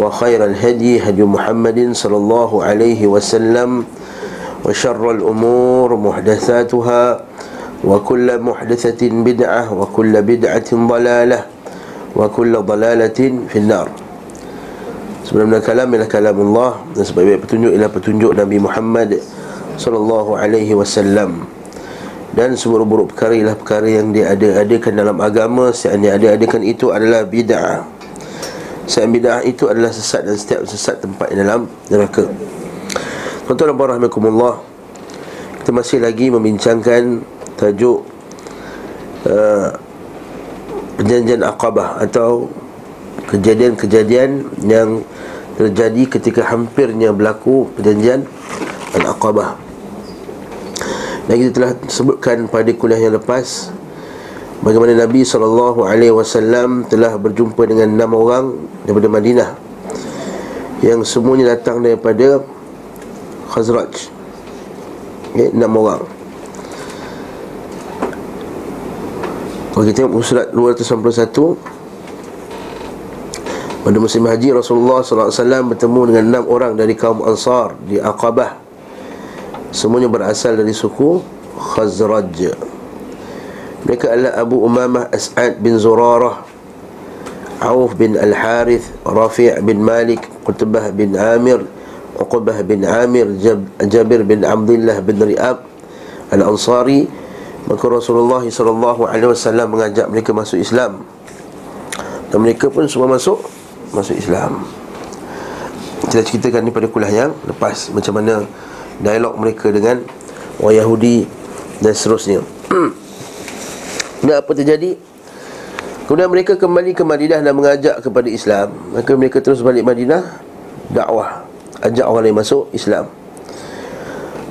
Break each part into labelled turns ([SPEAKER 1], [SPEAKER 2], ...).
[SPEAKER 1] وخير الهدي هدي محمد صلى الله عليه وسلم وشر الأمور محدثاتها وكل محدثة بدعة وكل بدعة ضلالة وكل ضلالة في النار Sebelum kalam ialah kalam Allah Dan sebaik-baik petunjuk ialah petunjuk Nabi Muhammad Sallallahu alaihi wasallam Dan seburuk-buruk perkara ialah perkara yang dia ada-adakan dalam agama Yang dia ada-adakan itu adalah bid'ah Setiap bid'ah itu adalah sesat dan setiap sesat tempat dalam neraka Tuan-tuan dan rahmatullah Kita masih lagi membincangkan tajuk uh, Perjanjian Aqabah atau kejadian-kejadian yang terjadi ketika hampirnya berlaku perjanjian Al-Aqabah. Dan kita telah sebutkan pada kuliah yang lepas bagaimana Nabi SAW telah berjumpa dengan enam orang daripada Madinah yang semuanya datang daripada Khazraj. Okay, enam orang. Kalau kita tengok surat 291 pada musim haji Rasulullah SAW bertemu dengan enam orang dari kaum Ansar di Aqabah Semuanya berasal dari suku Khazraj Mereka adalah Abu Umamah As'ad bin Zurarah Auf bin Al-Harith Rafi' bin Malik Qutbah bin Amir Uqbah bin Amir Jab, Jabir bin Abdullah bin Ri'ab Al-Ansari. Maka Rasulullah SAW mengajak mereka masuk Islam. Dan mereka pun semua masuk masuk Islam. Kita ceritakan ni pada kuliah yang lepas Macam mana dialog mereka dengan orang Yahudi dan seterusnya Dan apa terjadi? Kemudian mereka kembali ke Madinah dan mengajak kepada Islam. Maka mereka terus balik Madinah Dakwah. Ajak orang lain masuk Islam.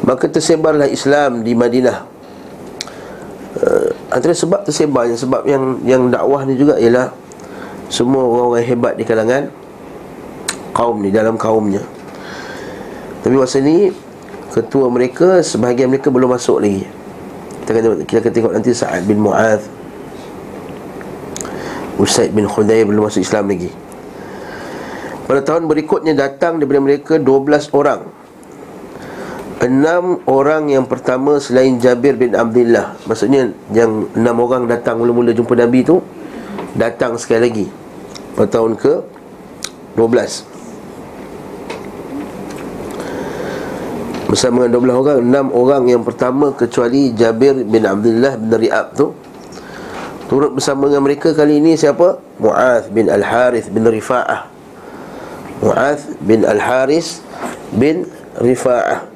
[SPEAKER 1] Maka tersebarlah Islam di Madinah. Uh, Antara sebab tersebarnya Sebab yang yang dakwah ni juga ialah semua orang-orang hebat di kalangan kaum ni dalam kaumnya. Tapi masa ni ketua mereka sebahagian mereka belum masuk lagi kita akan kita akan tengok nanti Sa'ad bin Mu'adh Usaid bin Khudayr belum masuk Islam lagi. Pada tahun berikutnya datang daripada mereka 12 orang. Enam orang yang pertama selain Jabir bin Abdullah. Maksudnya yang enam orang datang mula-mula jumpa Nabi tu Datang sekali lagi. Pada tahun ke 12 Bersama dengan 12 orang 6 orang yang pertama kecuali Jabir bin Abdullah bin Ri'ab tu. Turut bersama dengan mereka kali ini siapa? Mu'ath bin Al-Harith bin Rifa'ah. Mu'ath bin Al-Harith bin Rifa'ah.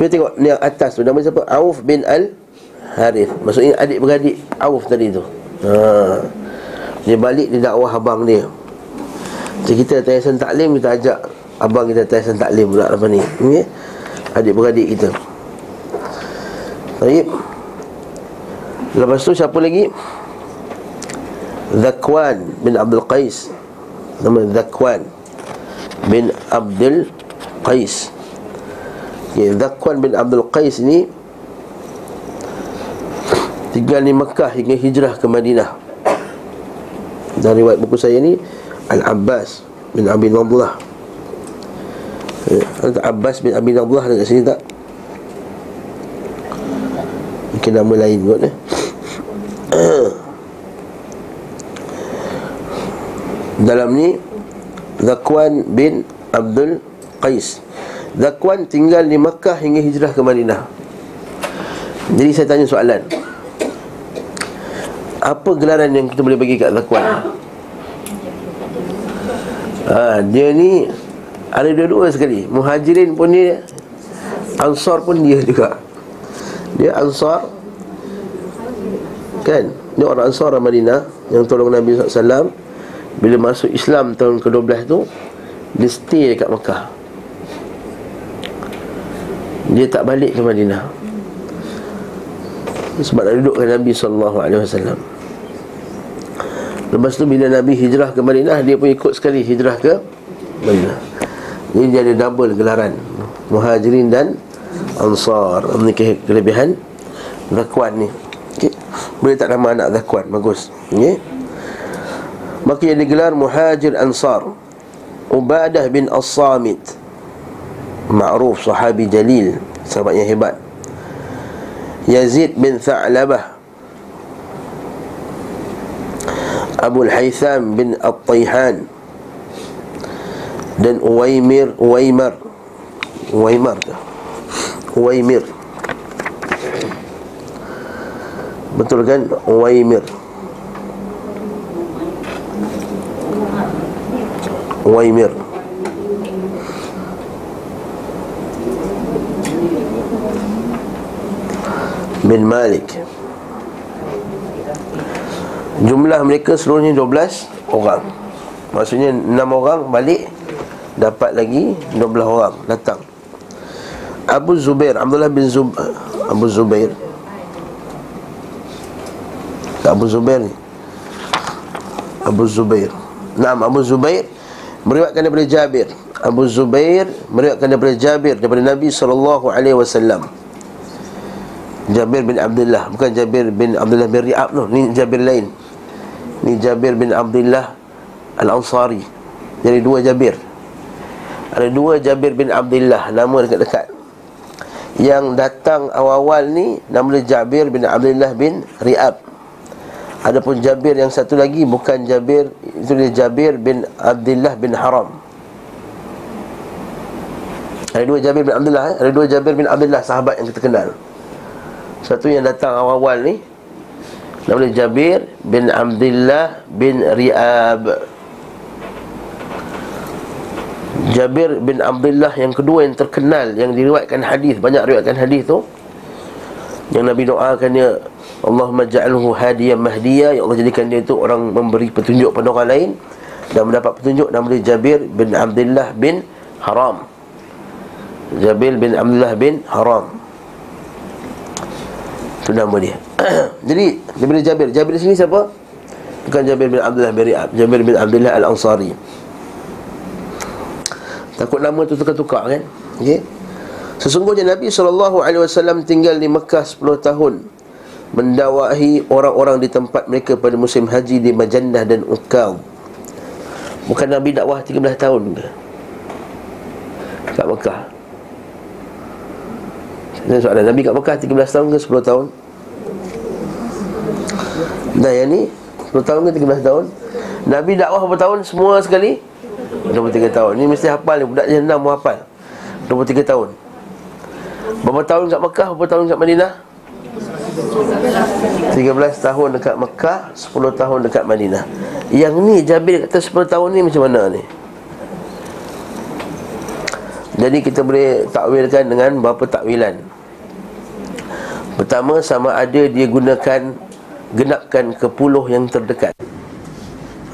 [SPEAKER 1] Cuba tengok ni yang atas tu. Nama siapa? Auf bin Al-Harith. Maksudnya adik-beradik Auf tadi tu. Haa dia balik di dakwah abang dia. Jadi kita tayasan taklim Kita ajak abang kita tayasan taklim pula apa ni. Okay? Adik-beradik kita. Baik. Lepas tu siapa lagi? Zakwan bin Abdul Qais. Nama Zakwan bin Abdul Qais. Okay, Zakwan bin Abdul Qais ni Tinggal di Mekah hingga hijrah ke Madinah. Dan riwayat buku saya ni Al-Abbas bin Abi Nadlah eh, Al-Abbas bin Abi Nadlah ada kat sini tak? Mungkin nama lain kot eh? Dalam ni Zakwan bin Abdul Qais Zakwan tinggal di Makkah hingga hijrah ke Madinah Jadi saya tanya soalan apa gelaran yang kita boleh bagi kat Zakwan? Ha, dia ni ada dua-dua sekali. Muhajirin pun dia, Ansar pun dia juga. Dia Ansar kan? Dia orang Ansar Madinah yang tolong Nabi SAW Bila masuk Islam tahun ke-12 tu Dia stay dekat Mekah Dia tak balik ke Madinah Sebab nak duduk dengan Nabi SAW Lepas tu bila Nabi hijrah ke Madinah Dia pun ikut sekali hijrah ke Madinah Jadi dia ada double gelaran. Muhajirin dan Ansar. Memiliki kelebihan Zakwan ni. Okay. Boleh tak nama anak Zakwan? Bagus. Okay. Maka yang digelar Muhajir Ansar. Ubadah bin As-Samit. Ma'ruf sahabi jalil. Sahabat yang hebat. Yazid bin Tha'labah. Abu Al-Haytham bin At-Tayhan Dan Uwaimir Uwaimar. Uwaimar Uwaimir. Betul kan? Uwaimir. Uwaimir. Bin Malik. Jumlah mereka seluruhnya 12 orang. Maksudnya 6 orang balik Dapat lagi 12 orang datang. Abu Zubair Abdullah bin Zub Abu Zubair. Abu Zubair ni. Abu Zubair. Naam Abu Zubair Meriwayatkan daripada Jabir. Abu Zubair Meriwayatkan daripada Jabir Daripada Nabi SAW Jabir bin Abdullah Bukan Jabir bin Abdullah bin Ri'ab no. Ni Jabir lain. Ni Jabir bin Abdullah Al-Ansari. Jadi dua Jabir Ada dua Jabir bin Abdullah Nama dekat-dekat Yang datang awal-awal ni Nama dia Jabir bin Abdullah bin Ri'ab Adapun Jabir yang satu lagi bukan Jabir itu dia Jabir bin Abdullah bin Haram. Ada dua Jabir bin Abdullah, eh? ada dua Jabir bin Abdullah sahabat yang kita kenal. Satu yang datang awal-awal ni nama dia Jabir bin Abdullah bin Riab. Jabir bin Abdullah yang kedua yang terkenal yang diriwayatkan hadis banyak riwayatkan hadis tu yang Nabi doakannya Allahumma ja'alhu hadiyan mahdiya Ya Allah jadikan dia itu orang memberi petunjuk pada orang lain Dan mendapat petunjuk nama dia Jabir bin Abdullah bin Haram. Jabir bin Abdullah bin Haram. Itu nama dia. Jadi Jabir Jabir di sini siapa? Bukan Jabir bin Abdullah bin Ri'ab Jabir bin Abdullah Al-Ansari Takut nama tu tukar-tukar kan okay? Sesungguhnya Nabi SAW tinggal di Mekah 10 tahun mendakwahi orang-orang di tempat mereka pada musim haji di Majannah dan Uqaw. Bukan Nabi dakwah 13 tahun ke? Kat Mekah. Ini soalan Nabi kat Mekah 13 tahun ke 10 tahun? Dah yang ni 10 tahun ke 13 tahun? Nabi dakwah berapa tahun semua sekali? 23 tahun. Ini mesti hafal ni budak je 6 hafal. 23 tahun. Berapa tahun kat Mekah, berapa tahun kat Madinah? 13 tahun dekat Mekah 10 tahun dekat Madinah Yang ni Jabir kata 10 tahun ni macam mana ni Jadi kita boleh takwilkan dengan Berapa takwilan Pertama sama ada dia gunakan Genapkan ke puluh yang terdekat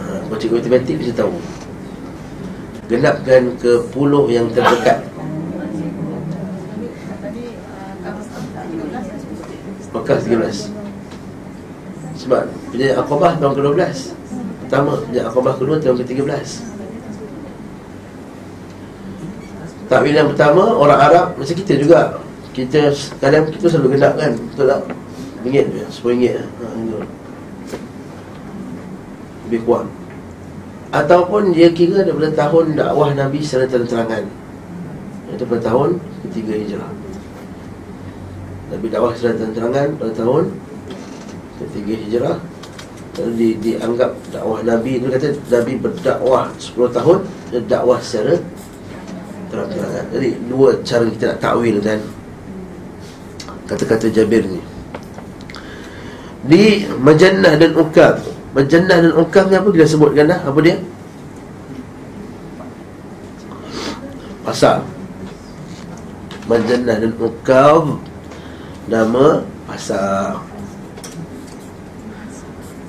[SPEAKER 1] ha, Kalau cikgu matematik bisa tahu Genapkan ke puluh yang terdekat. Mekah 13 Sebab Perjanjian Aqabah tahun ke-12 Pertama Perjanjian Aqabah kedua tahun ke-13 Takwil yang pertama Orang Arab Macam kita juga. Kita Kadang kita selalu genap kan Betul tak? Ringgit Sepuluh ringgit ha, Lebih kurang Ataupun dia kira daripada tahun dakwah Nabi secara terang-terangan. Itu pada tahun ketiga hijrah. Nabi dakwah secara terang-terangan pada tahun ketiga hijrah. Lalu di, dianggap dakwah Nabi itu kata Nabi berdakwah 10 tahun Dia dakwah secara terang-terangan. Jadi dua cara kita nak takwil dan Kata-kata Jabir ni. Di Majannah dan Ukab Majannah dan Ukab ni apa kita sebutkan dah? Apa dia? Pasal. Majannah dan Ukab nama pasar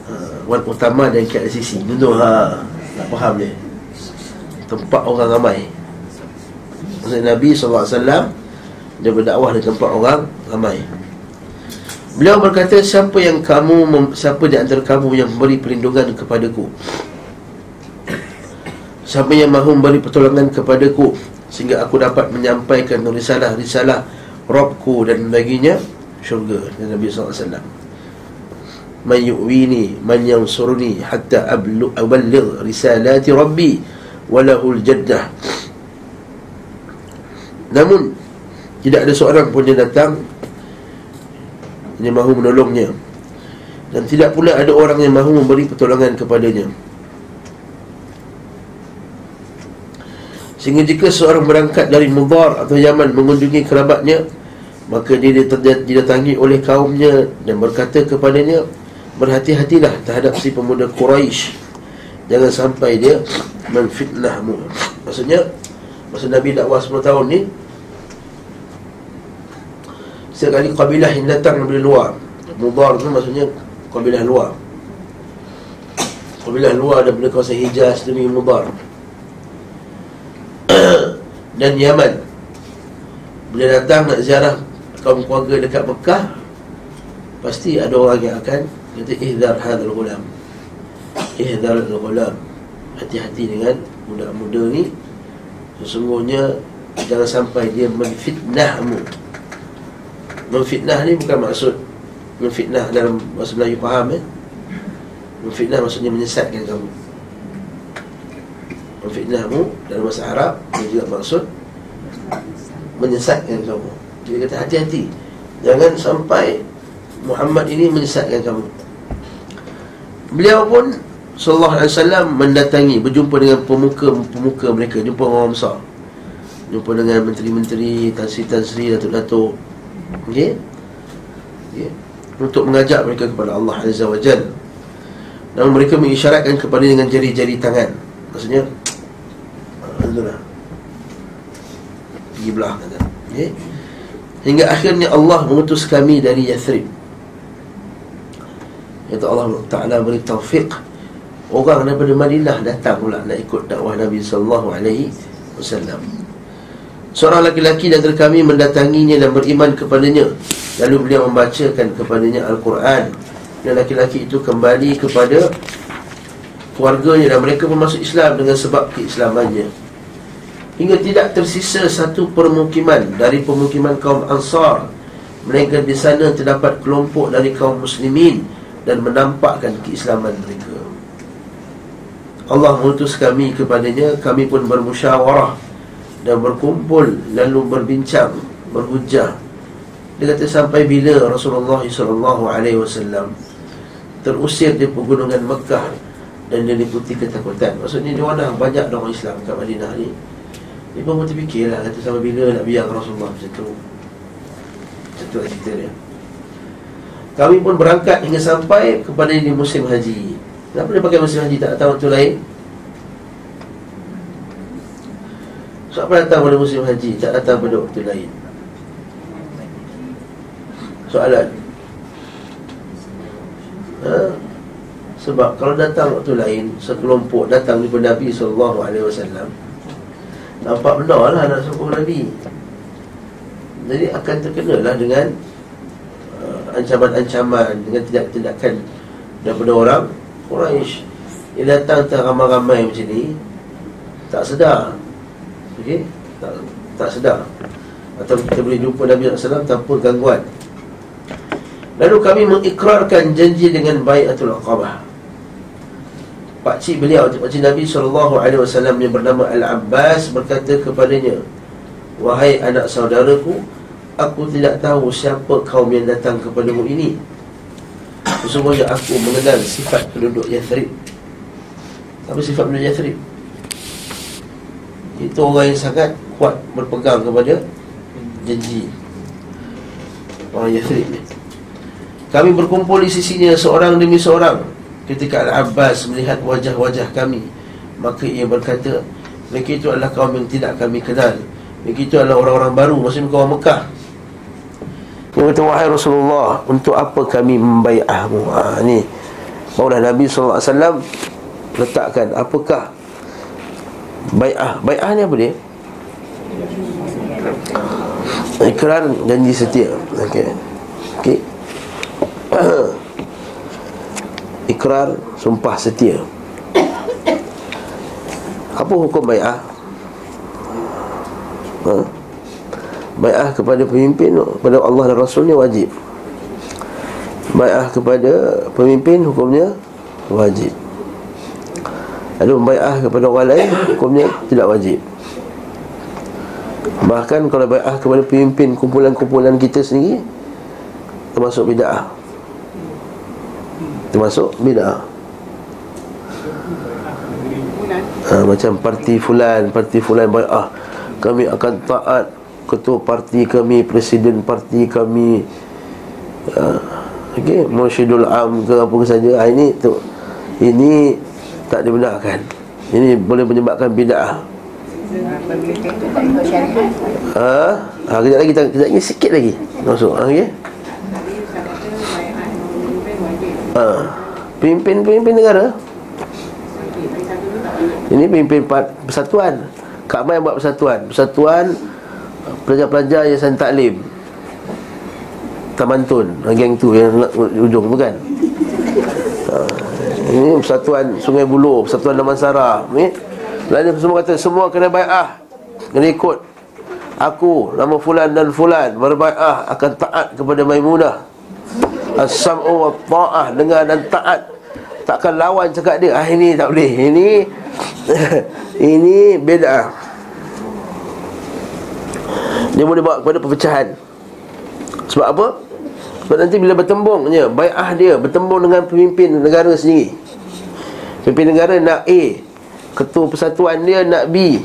[SPEAKER 1] uh, wan utama dan kat sisi. Duduk ha. Tak faham dia. Tempat orang ramai. Maksudnya Nabi SAW Dia berdakwah di tempat orang ramai Beliau berkata Siapa yang kamu Siapa di antara kamu yang memberi perlindungan kepadaku? Siapa yang mahu memberi pertolongan kepadaku Sehingga aku dapat menyampaikan risalah-risalah Robku dan baginya syurga? Nabi SAW Man yu'wini Man yansurni Hatta ablu, aballir risalati Rabbi Walahul jaddah Namun Tidak ada seorang pun yang datang Yang mahu menolongnya. Dan tidak pula ada orang yang mahu memberi pertolongan kepadanya. Sehingga jika seorang berangkat dari Mudar atau Yaman mengunjungi kerabatnya Maka dia didatangi oleh kaumnya dan berkata kepadanya Berhati-hatilah terhadap si pemuda Quraisy. Jangan sampai dia menfitnahmu. Maksudnya Masa Nabi dakwah 10 tahun ni Sekali kabilah yang datang dari luar. Mudar tu maksudnya Kabilah luar. Kabilah luar daripada kawasan Hijaz demi Mudar. Dan Yaman. Bila datang nak ziarah kaum keluarga dekat Mekah Pasti ada orang yang akan Kata ihdar hadal gulam Ihdar hadal gulam Hati-hati dengan muda-muda ni. Sesungguhnya Jangan sampai dia menfitnahmu Menfitnah ni bukan maksud Menfitnah dalam bahasa Melayu faham eh? Menfitnah maksudnya menyesatkan kamu. Menfitnahmu dalam bahasa Arab Dia juga maksud Menyesatkan kamu. Dia kata hati-hati. Jangan sampai Muhammad ini menyesatkan kamu. Beliau pun Sallallahu Alaihi Wasallam mendatangi Berjumpa dengan pemuka-pemuka mereka Jumpa orang besar. Jumpa dengan menteri-menteri Tansri-tansri, datuk-datuk Okey? Okay. Untuk mengajak mereka kepada Allah Azza wa Jal. Dan mereka mengisyaratkan kepada dengan jari-jari tangan. Maksudnya Alhamdulillah. Pergi belah kata okay. Hingga akhirnya Allah mengutus kami dari Yathrib. Yaitu Allah Ta'ala beri taufiq. Orang daripada Madinah datang pula Nak ikut dakwah Nabi Sallallahu Alaihi Wasallam Seorang laki-laki dari kami mendatanginya dan beriman kepadanya. Lalu beliau membacakan kepadanya Al-Quran. Dan laki-laki itu kembali kepada keluarganya Dan mereka pun masuk Islam dengan sebab keislamannya. Hingga tidak tersisa satu permukiman dari pemukiman kaum Ansar Mereka di sana terdapat kelompok dari kaum Muslimin Dan menampakkan keislaman mereka. Allah mengutus kami kepadanya. Kami pun bermusyawarah Dan berkumpul lalu berbincang Berhujah. Dia kata sampai bila Rasulullah SAW Terusir di pegunungan Mekah Dan dia diputi ketakutan? Maksudnya dia orang banyak orang Islam kat Madinah ni. Dia pun terfikirlah Kata sampai bila nak biar Rasulullah macam tu? Macam tu lah cerita dia. Kami pun berangkat hingga sampai Kepada ini musim haji. Kenapa dia pakai musim haji? Tak datang waktu lain Sebab apa datang pada musim haji Tak datang pada waktu lain. Soalan. Ha? Sebab kalau datang waktu lain Sekelompok datang daripada Nabi SAW Nampak benar lah nak sokong Nabi. Jadi akan terkenalah dengan uh, Ancaman-ancaman Dengan tidak-tidakkan Daripada orang Quraisy Yang datang teramai-ramai macam ni Tak sedar Okey? Tak, tak sedar Atau kita boleh jumpa Nabi SAW Tanpa gangguan. Lalu kami mengikrarkan janji dengan Bayatul Aqabah pakcik beliau pakcik Nabi SAW yang bernama Al-Abbas berkata kepadanya wahai anak saudaraku aku tidak tahu siapa kaum yang datang kepadamu ini. Sesungguhnya aku mengenal sifat penduduk Yathrib. Apa sifat penduduk Yathrib itu orang yang sangat kuat berpegang kepada janji. Orang Yathrib kami berkumpul di sisinya seorang demi seorang. Ketika Al-Abbas melihat wajah-wajah kami Maka ia berkata Mereka itu adalah kaum yang tidak kami kenal. Mereka itu adalah orang-orang baru Maksudnya kaum Mekah. Dia kata Wahai Rasulullah Untuk apa kami membayahmu ha, Ini Barulah Nabi SAW letakkan apakah bai'ah. Bai'ah ni apa dia? Ikrar janji setia. Okey. Okey. Ikrar sumpah setia. Apa hukum bai'ah? Ha? bai'ah kepada pemimpin kepada Allah dan Rasulnya wajib. Bai'ah kepada pemimpin hukumnya wajib Lalu bai'ah kepada orang lain Hukumnya tidak wajib. Bahkan kalau bai'ah kepada pemimpin Kumpulan-kumpulan kita sendiri Termasuk bida'ah Termasuk bida'ah ha, Macam parti fulan Parti fulan bai'ah. Kami akan taat Ketua parti kami Presiden parti kami. Ha, Okey, Mursyidul Am ke apa saja. Ha, ini tu. Ini tak dibenarkan. Ini boleh menyebabkan bid'ah. Ha? Ha, kejap lagi, kejap lagi, sikit lagi. Masuk, ha, okay? Ha, Pimpin-pimpin negara. Ini pimpin persatuan. Kaabah yang buat persatuan. Persatuan Pelajar-pelajar yang santak taklim. Taman Tun Geng tu yang ujung tu kan ini persatuan Sungai Buloh Persatuan Damansara ni Lain semua kata Semua kena bai'ah. Kena ikut. Aku Nama Fulan dan Fulan Berbai'ah Akan taat kepada Maimunah. As-sam'u wa ta'ah Dengar dan taat. Takkan lawan cakap dia Ah ini tak boleh. Ini Ini beda Dia boleh bawa kepada perpecahan. Sebab apa? Sebab nanti bila bertembungnya Bai'ah dia bertembung dengan pemimpin negara sendiri. Pemimpin negara nak A Ketua persatuan dia nak B.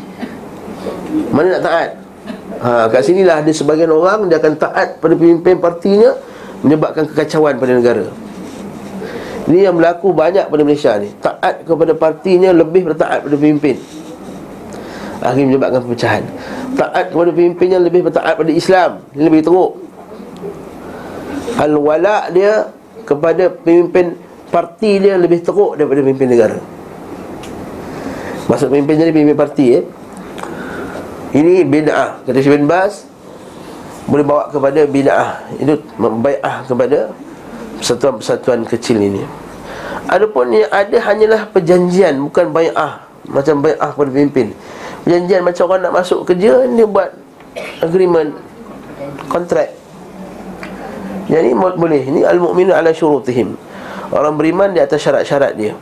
[SPEAKER 1] Mana nak taat? Ha, kat sinilah ada sebagian orang Dia akan taat pada pemimpin partinya Menyebabkan kekacauan pada negara. Ini yang berlaku banyak pada Malaysia ni. Taat kepada partinya lebih bertaat pada pemimpin. Akhirnya menyebabkan perpecahan Taat kepada pemimpinnya lebih bertaat pada Islam. Ini lebih teruk Al-wala' dia kepada pemimpin parti dia lebih teruk daripada pemimpin negara. Maksud pemimpin jadi pemimpin parti eh? Ini bid'ah Kata Syed bin Bas Boleh bawa kepada bid'ah Itu membai'ah kepada Persatuan-persatuan kecil ini. Adapun yang ada hanyalah perjanjian Bukan bai'ah Macam bai'ah kepada pemimpin. Perjanjian macam orang nak masuk kerja Dia buat agreement Kontrak jadi boleh. Ini al-mu'minu ala syurutihim. Orang beriman di atas syarat-syarat dia.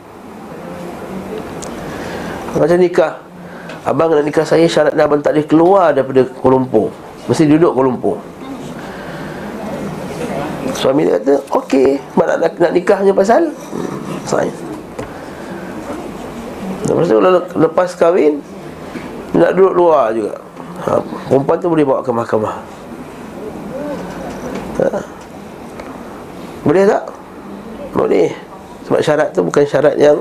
[SPEAKER 1] Macam nikah. Abang nak nikah saya syarat dia abang tak boleh keluar daripada Kuala Lumpur. Mesti duduk Kuala Lumpur. Suami dia kata Okey Mak nak, nak nikahnya pasal? Hmm, Saya. Lepas tu lepas kahwin Nak duduk luar juga. Ha, Perempuan tu boleh bawa ke mahkamah. Ha. Boleh tak? Boleh. Sebab syarat tu bukan syarat yang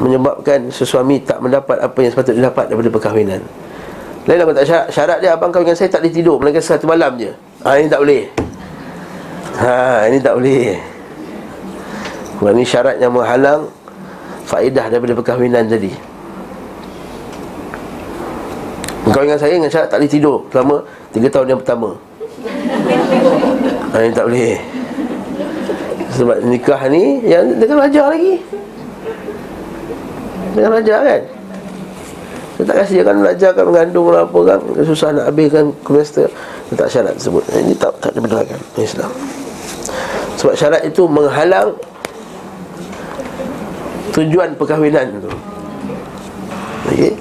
[SPEAKER 1] Menyebabkan sesuami tak mendapat apa yang sepatutnya dapat daripada perkahwinan. Lain aku tak? Syarat Syarat dia abang kahwin saya tak boleh tidur Melainkan satu malam je. Ha ini tak boleh. Ha ini tak boleh. Sebab ini syarat yang menghalang Faedah daripada perkahwinan tadi. Kau dengan saya dengan syarat tak boleh tidur Selama 3 tahun yang pertama. Ha ini tak boleh sebab nikah ni Yang dengan raja lagi. Dengan raja kan? Dia tak kasi akan raja akan mengandung apa kan? Susah nak habiskan kumester Dia tak syarat tersebut. Ini tak, tak dibenarkan Islam. Sebab syarat itu menghalang Tujuan perkahwinan tu. Okey?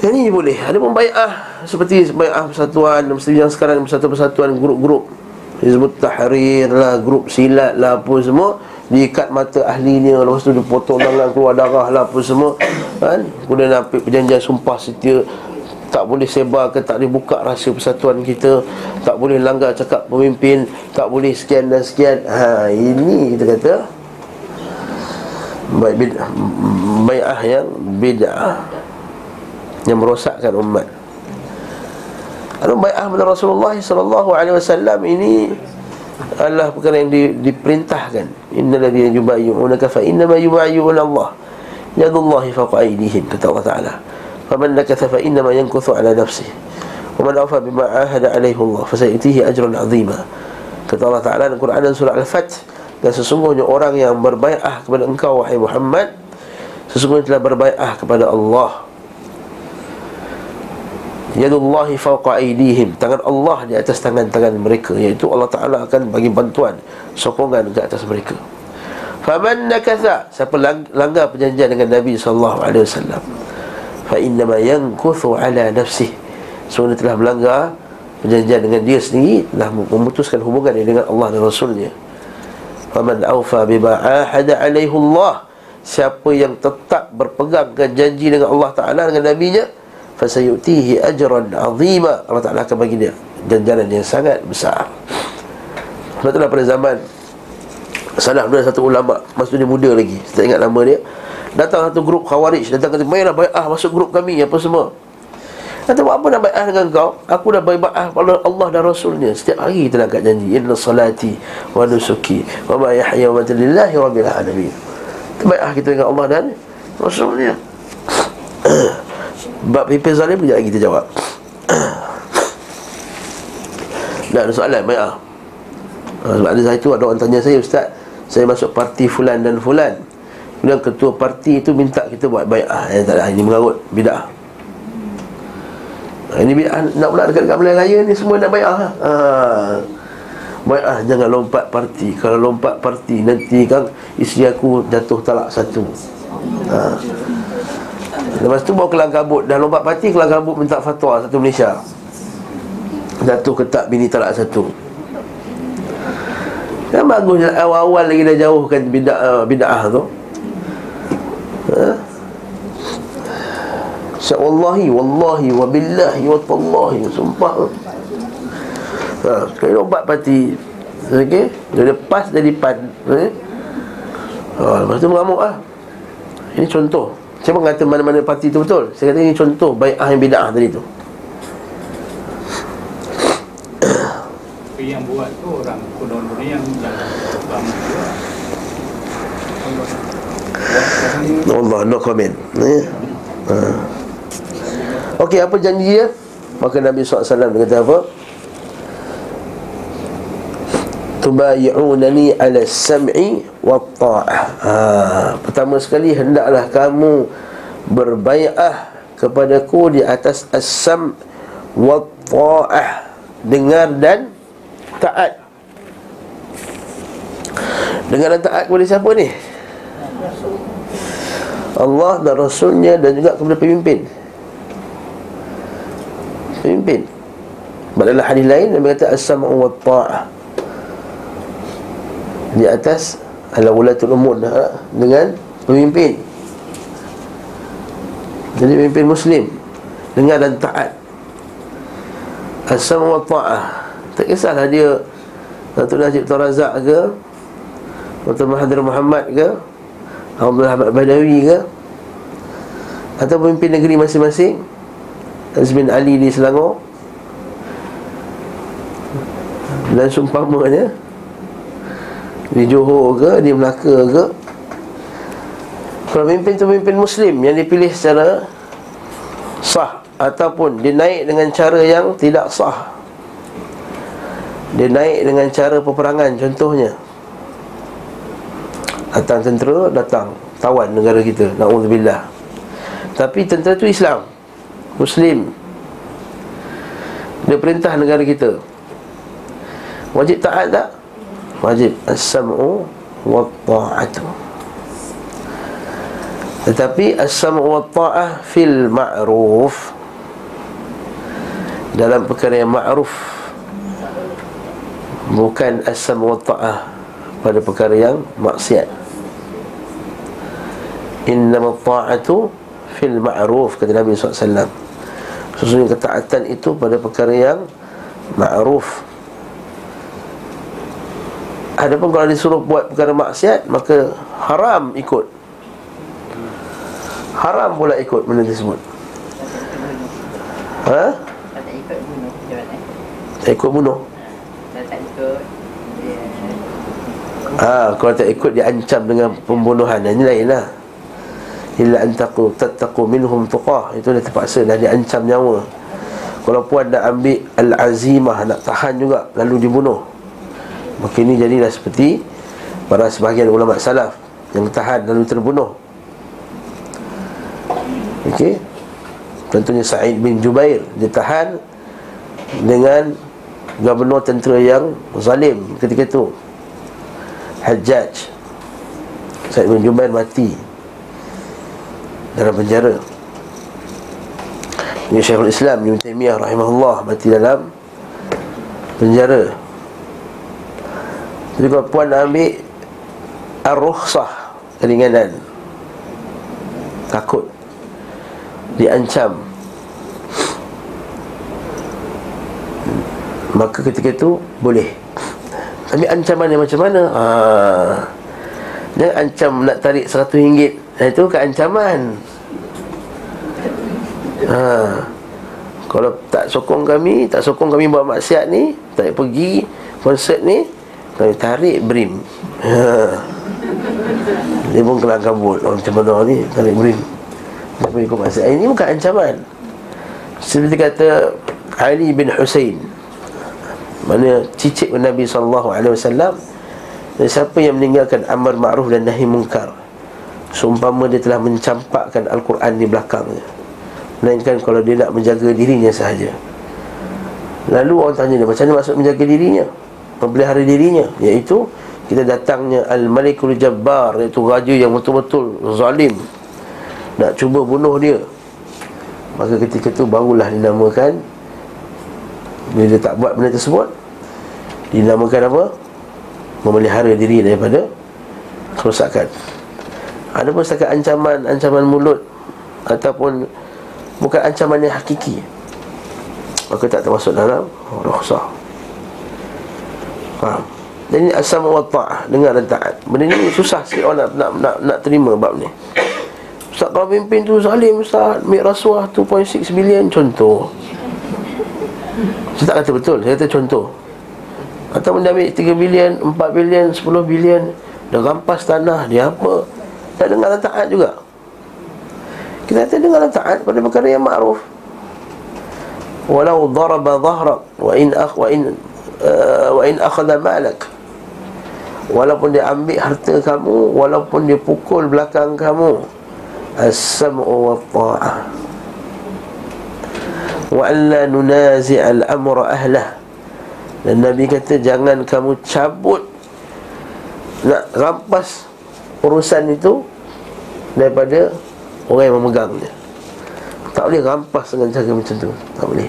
[SPEAKER 1] Yang ini boleh. Ada pun bayah Seperti bayah persatuan Mesti yang sekarang Persatuan-persatuan Grup-grup Hizbut Tahrir lah Grup silat lah Apa semua. Diikat mata ahlinya Lepas tu dipotong tangan Keluar darah lah Apa semua. Kan? Kemudian ambil perjanjian sumpah setia. Tak boleh sebar ke tak boleh buka rahsia persatuan kita. Tak boleh langgar cakap pemimpin. Tak boleh sekian dan sekian. Ha, Ini kita kata Baik bid'ah Bai'ah yang bid'ah Yang merosakkan umat Lalu bai'ah kepada Rasulullah sallallahu alaihi wasallam ini adalah perkara yang di, diperintahkan. Innal ladzina yubayyi'unaka fa innama yubayyi'una Allah. Yadullahi fawqa aydihim kata Allah taala. Faman nakatha fa innama yankuthu ala nafsihi. Wa man afa bima ahada alaihi Allah fa sayutihi ajran 'azima. Kata Allah taala dalam Quran dan surah al-fath dan sesungguhnya orang yang berbaiat kepada engkau wahai Muhammad sesungguhnya telah berbaiat kepada Allah Yadullahi fawqa aidihim Tangan Allah di atas tangan-tangan mereka. Iaitu Allah Ta'ala akan bagi bantuan Sokongan ke atas mereka. Faman nakatha. Siapa langgar perjanjian dengan Nabi SAW Fa innama yankuthu ala nafsih. Sebenarnya telah melanggar Perjanjian dengan dia sendiri Telah memutuskan hubungan dengan Allah dan Rasulnya. Faman awfa bima ahada alaihullah Siapa yang tetap berpegang ke janji dengan Allah Ta'ala Dengan Nabi-Nya fasayutihi ajran azima. Allah Taala akan bagi dia ganjaran yang sangat besar. Sebab itulah pada zaman Salaf dulu satu ulama Masa dia muda lagi. Saya tak ingat nama dia. Datang satu grup khawarij Datang kata Mainlah bayah masuk grup kami Apa semua. Kata buat apa nak bayah dengan kau? Aku dah bayah pada Allah dan Rasulnya. Setiap hari kita nak kat janji Inna salati wa nusuki Wa ma yahya wa matalillahi rabbil alamin. Kita bayah kita dengan Allah dan Rasulnya Bab pimpin zalim Sekejap lagi kita jawab Dah ada soalan Baik ah. Sebab ada saya tu Ada orang tanya saya Ustaz Saya masuk parti Fulan dan Fulan Kemudian ketua parti itu Minta kita buat baik ah. Eh, tak ada Ini mengarut Bidah ah, Ini bidah Nak pula dekat-dekat Melayu Raya ni Semua nak baik ah. ah. Baik ah. Jangan lompat parti Kalau lompat parti Nanti kan Isteri aku jatuh talak satu Ah. Lepas tu bawa kelang kabut. Dah lompat parti kelang kabut minta fatwa Satu Malaysia. Jatuh ketak bini talak satu. Kan bagus awal-awal lagi dah jauhkan bid'ah, uh, bid'ah tu. Ha? Wallahi, wallahi, wabillahi, watallahi Sumpah. Ha, Sekali lompat parti Okey, dia lepas dari pan eh? ha, Lepas tu mengamuk lah Ini contoh saya pun kata mana-mana parti itu betul? Saya kata ini contoh Bai'ah yang bida'ah tadi tu.
[SPEAKER 2] Yang buat tu orang kuno ni yang lama
[SPEAKER 1] Allah no comment. Eh? ha. Okey apa janji dia? Maka Nabi SAW kata apa tubayi'unani ala sam'i wa ta'ah. Ha, pertama sekali hendaklah kamu berbai'ah kepadaku di atas as-sam' wa ta'ah. Dengar dan taat. Dengar dan taat kepada siapa ni? Allah dan Rasulnya dan juga kepada pemimpin. Pemimpin. Dalam hadis lain Nabi kata as-sam'u wa ta'ah di atas ala ulatul umur dengan pemimpin. Jadi pemimpin muslim dengar dan taat. Asam wa ta'ah tak kisahlah dia Datuk Najib Tarazak ke Datuk Mahathir Muhammad ke Abdullah Ahmad Badawi ke atau pemimpin negeri masing-masing Azmin Ali di Selangor dan sumpamanya di Johor ke, di Melaka ke. Pemimpin tu pemimpin Muslim yang dipilih secara sah Ataupun dia naik dengan cara yang tidak sah. Dia naik dengan cara peperangan contohnya. Datang tentera, datang Tawan negara kita, na'udzubillah. Tapi tentera tu Islam. Muslim. Dia perintah negara kita. Wajib taat tak? Wajib as-sam'u wa ta'atu tetapi as-sam'u wa ta'ah fil ma'ruf dalam perkara yang ma'ruf bukan as-sam'u wa ta'ah pada perkara yang maksiat. Innama ta'atu fil ma'ruf kata Nabi SAW sesungguhnya ketaatan itu pada perkara yang ma'ruf Adapun kalau disuruh buat perkara maksiat Maka haram ikut. Haram pula ikut benda tersebut. Ha? Tak ikut bunuh Tak ikut bunuh? Ikut Ha, kalau tak ikut dia ancam dengan pembunuhan. Ini lain lah. Illa antaku tattaku minhum tuqah. Itu dah terpaksa dah diancam nyawa. Kalau puan nak ambil Al-Azimah Nak tahan juga Lalu dibunuh Maka ini jadilah seperti Para sebahagian ulama salaf Yang tahan lalu terbunuh. Okey. Contohnya Sa'id bin Jubair Dia tahan Dengan Gubernur tentera yang Zalim ketika itu. Hajjaj. Sa'id bin Jubair mati Dalam penjara. Ini Syekhul Islam Ibn Taymiyah rahimahullah Mati dalam Penjara Jadi kalau puan nak ambil Ar-Rukhsah Keringanan Takut Diancam Maka ketika itu Boleh tapi ancaman yang macam mana? Ha. Dia ancam nak tarik seratus ringgit. Itu bukan ancaman. Ha. Kalau tak sokong kami, tak sokong kami buat maksiat ni, tak pergi konsert ni, kami tarik brim. Ha. Dia pun kelang kabut. Oh, macam mana ni, tarik brim. Tak pergi ikut maksiat. Ini bukan ancaman. Seperti kata Ali bin Hussein mana cicit Nabi SAW dan siapa yang meninggalkan amar ma'ruf dan nahi mungkar Sumpama dia telah mencampakkan Al-Quran di belakangnya Melainkan kalau dia nak menjaga dirinya sahaja Lalu orang tanya dia Macam mana maksud menjaga dirinya Memelihara dirinya Iaitu kita datangnya Al-Malikul Jabbar Iaitu raja yang betul-betul zalim. Nak cuba bunuh dia. Maka ketika itu barulah dinamakan bila dia tak buat benda tersebut Dinamakan apa? Memelihara diri daripada Kerosakan. Ada pun setakat ancaman Ancaman mulut Ataupun Bukan ancaman yang hakiki. Maka tak termasuk dalam Rukhsah Dan ini asam wa ta'ah Dengar dan taat. Benda ni susah sikit orang nak, nak, nak, nak terima bab ni. Ustaz kalau pimpin tu zalim Ustaz Ambil rasuah 2.6 bilion Contoh. Saya tak kata betul, saya kata contoh. Atau dia ambil 3 bilion, 4 bilion, 10 bilion Dia rampas tanah, dia apa. Tak dengar taat juga. Kita kata dengar taat pada perkara yang ma'ruf. Walau daraba dhahrak Wa in akh wa in uh, Wa in akhada malak. Walaupun dia ambil harta kamu Walaupun dia pukul belakang kamu As-sam'u wa ta'ah wa alla nunazi'al amra ahlah. Dan Nabi kata jangan kamu cabut nak rampas urusan itu daripada orang yang memegangnya tak boleh rampas dengan cara macam tu. Tak boleh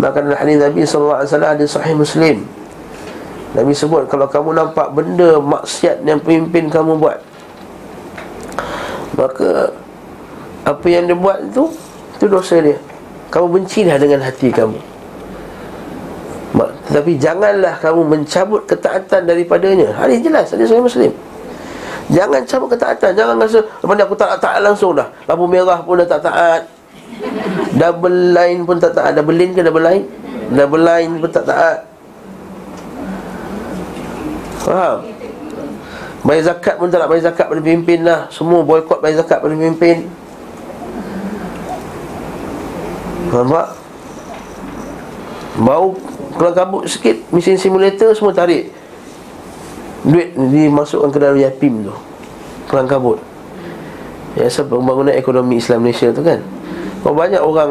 [SPEAKER 1] maka dalam hadis Nabi wasallam ada sahih Muslim. Nabi sebut kalau kamu nampak benda maksiat yang pemimpin kamu buat maka apa yang dia buat itu itu dosa dia. Kamu bencilah dengan hati kamu. Tetapi janganlah kamu mencabut ketaatan daripadanya. Hadis jelas, hadis saya Muslim. Jangan cabut ketaatan. Jangan rasa Lepas aku tak taat langsung dah. Lampu merah pun dah tak taat Double line pun tak taat Double line ke double line? Double line pun tak taat Faham? Bayar zakat pun tak nak bayar zakat pada pemimpin lah. Semua boykot bayar zakat pada pemimpin. Nampak? Bau Kalau kabut sikit Mesin simulator semua tarik. Duit dimasukkan ke dalam yapim tu. Kelang kabut Ya pembangunan ekonomi Islam Malaysia tu kan Berapa banyak orang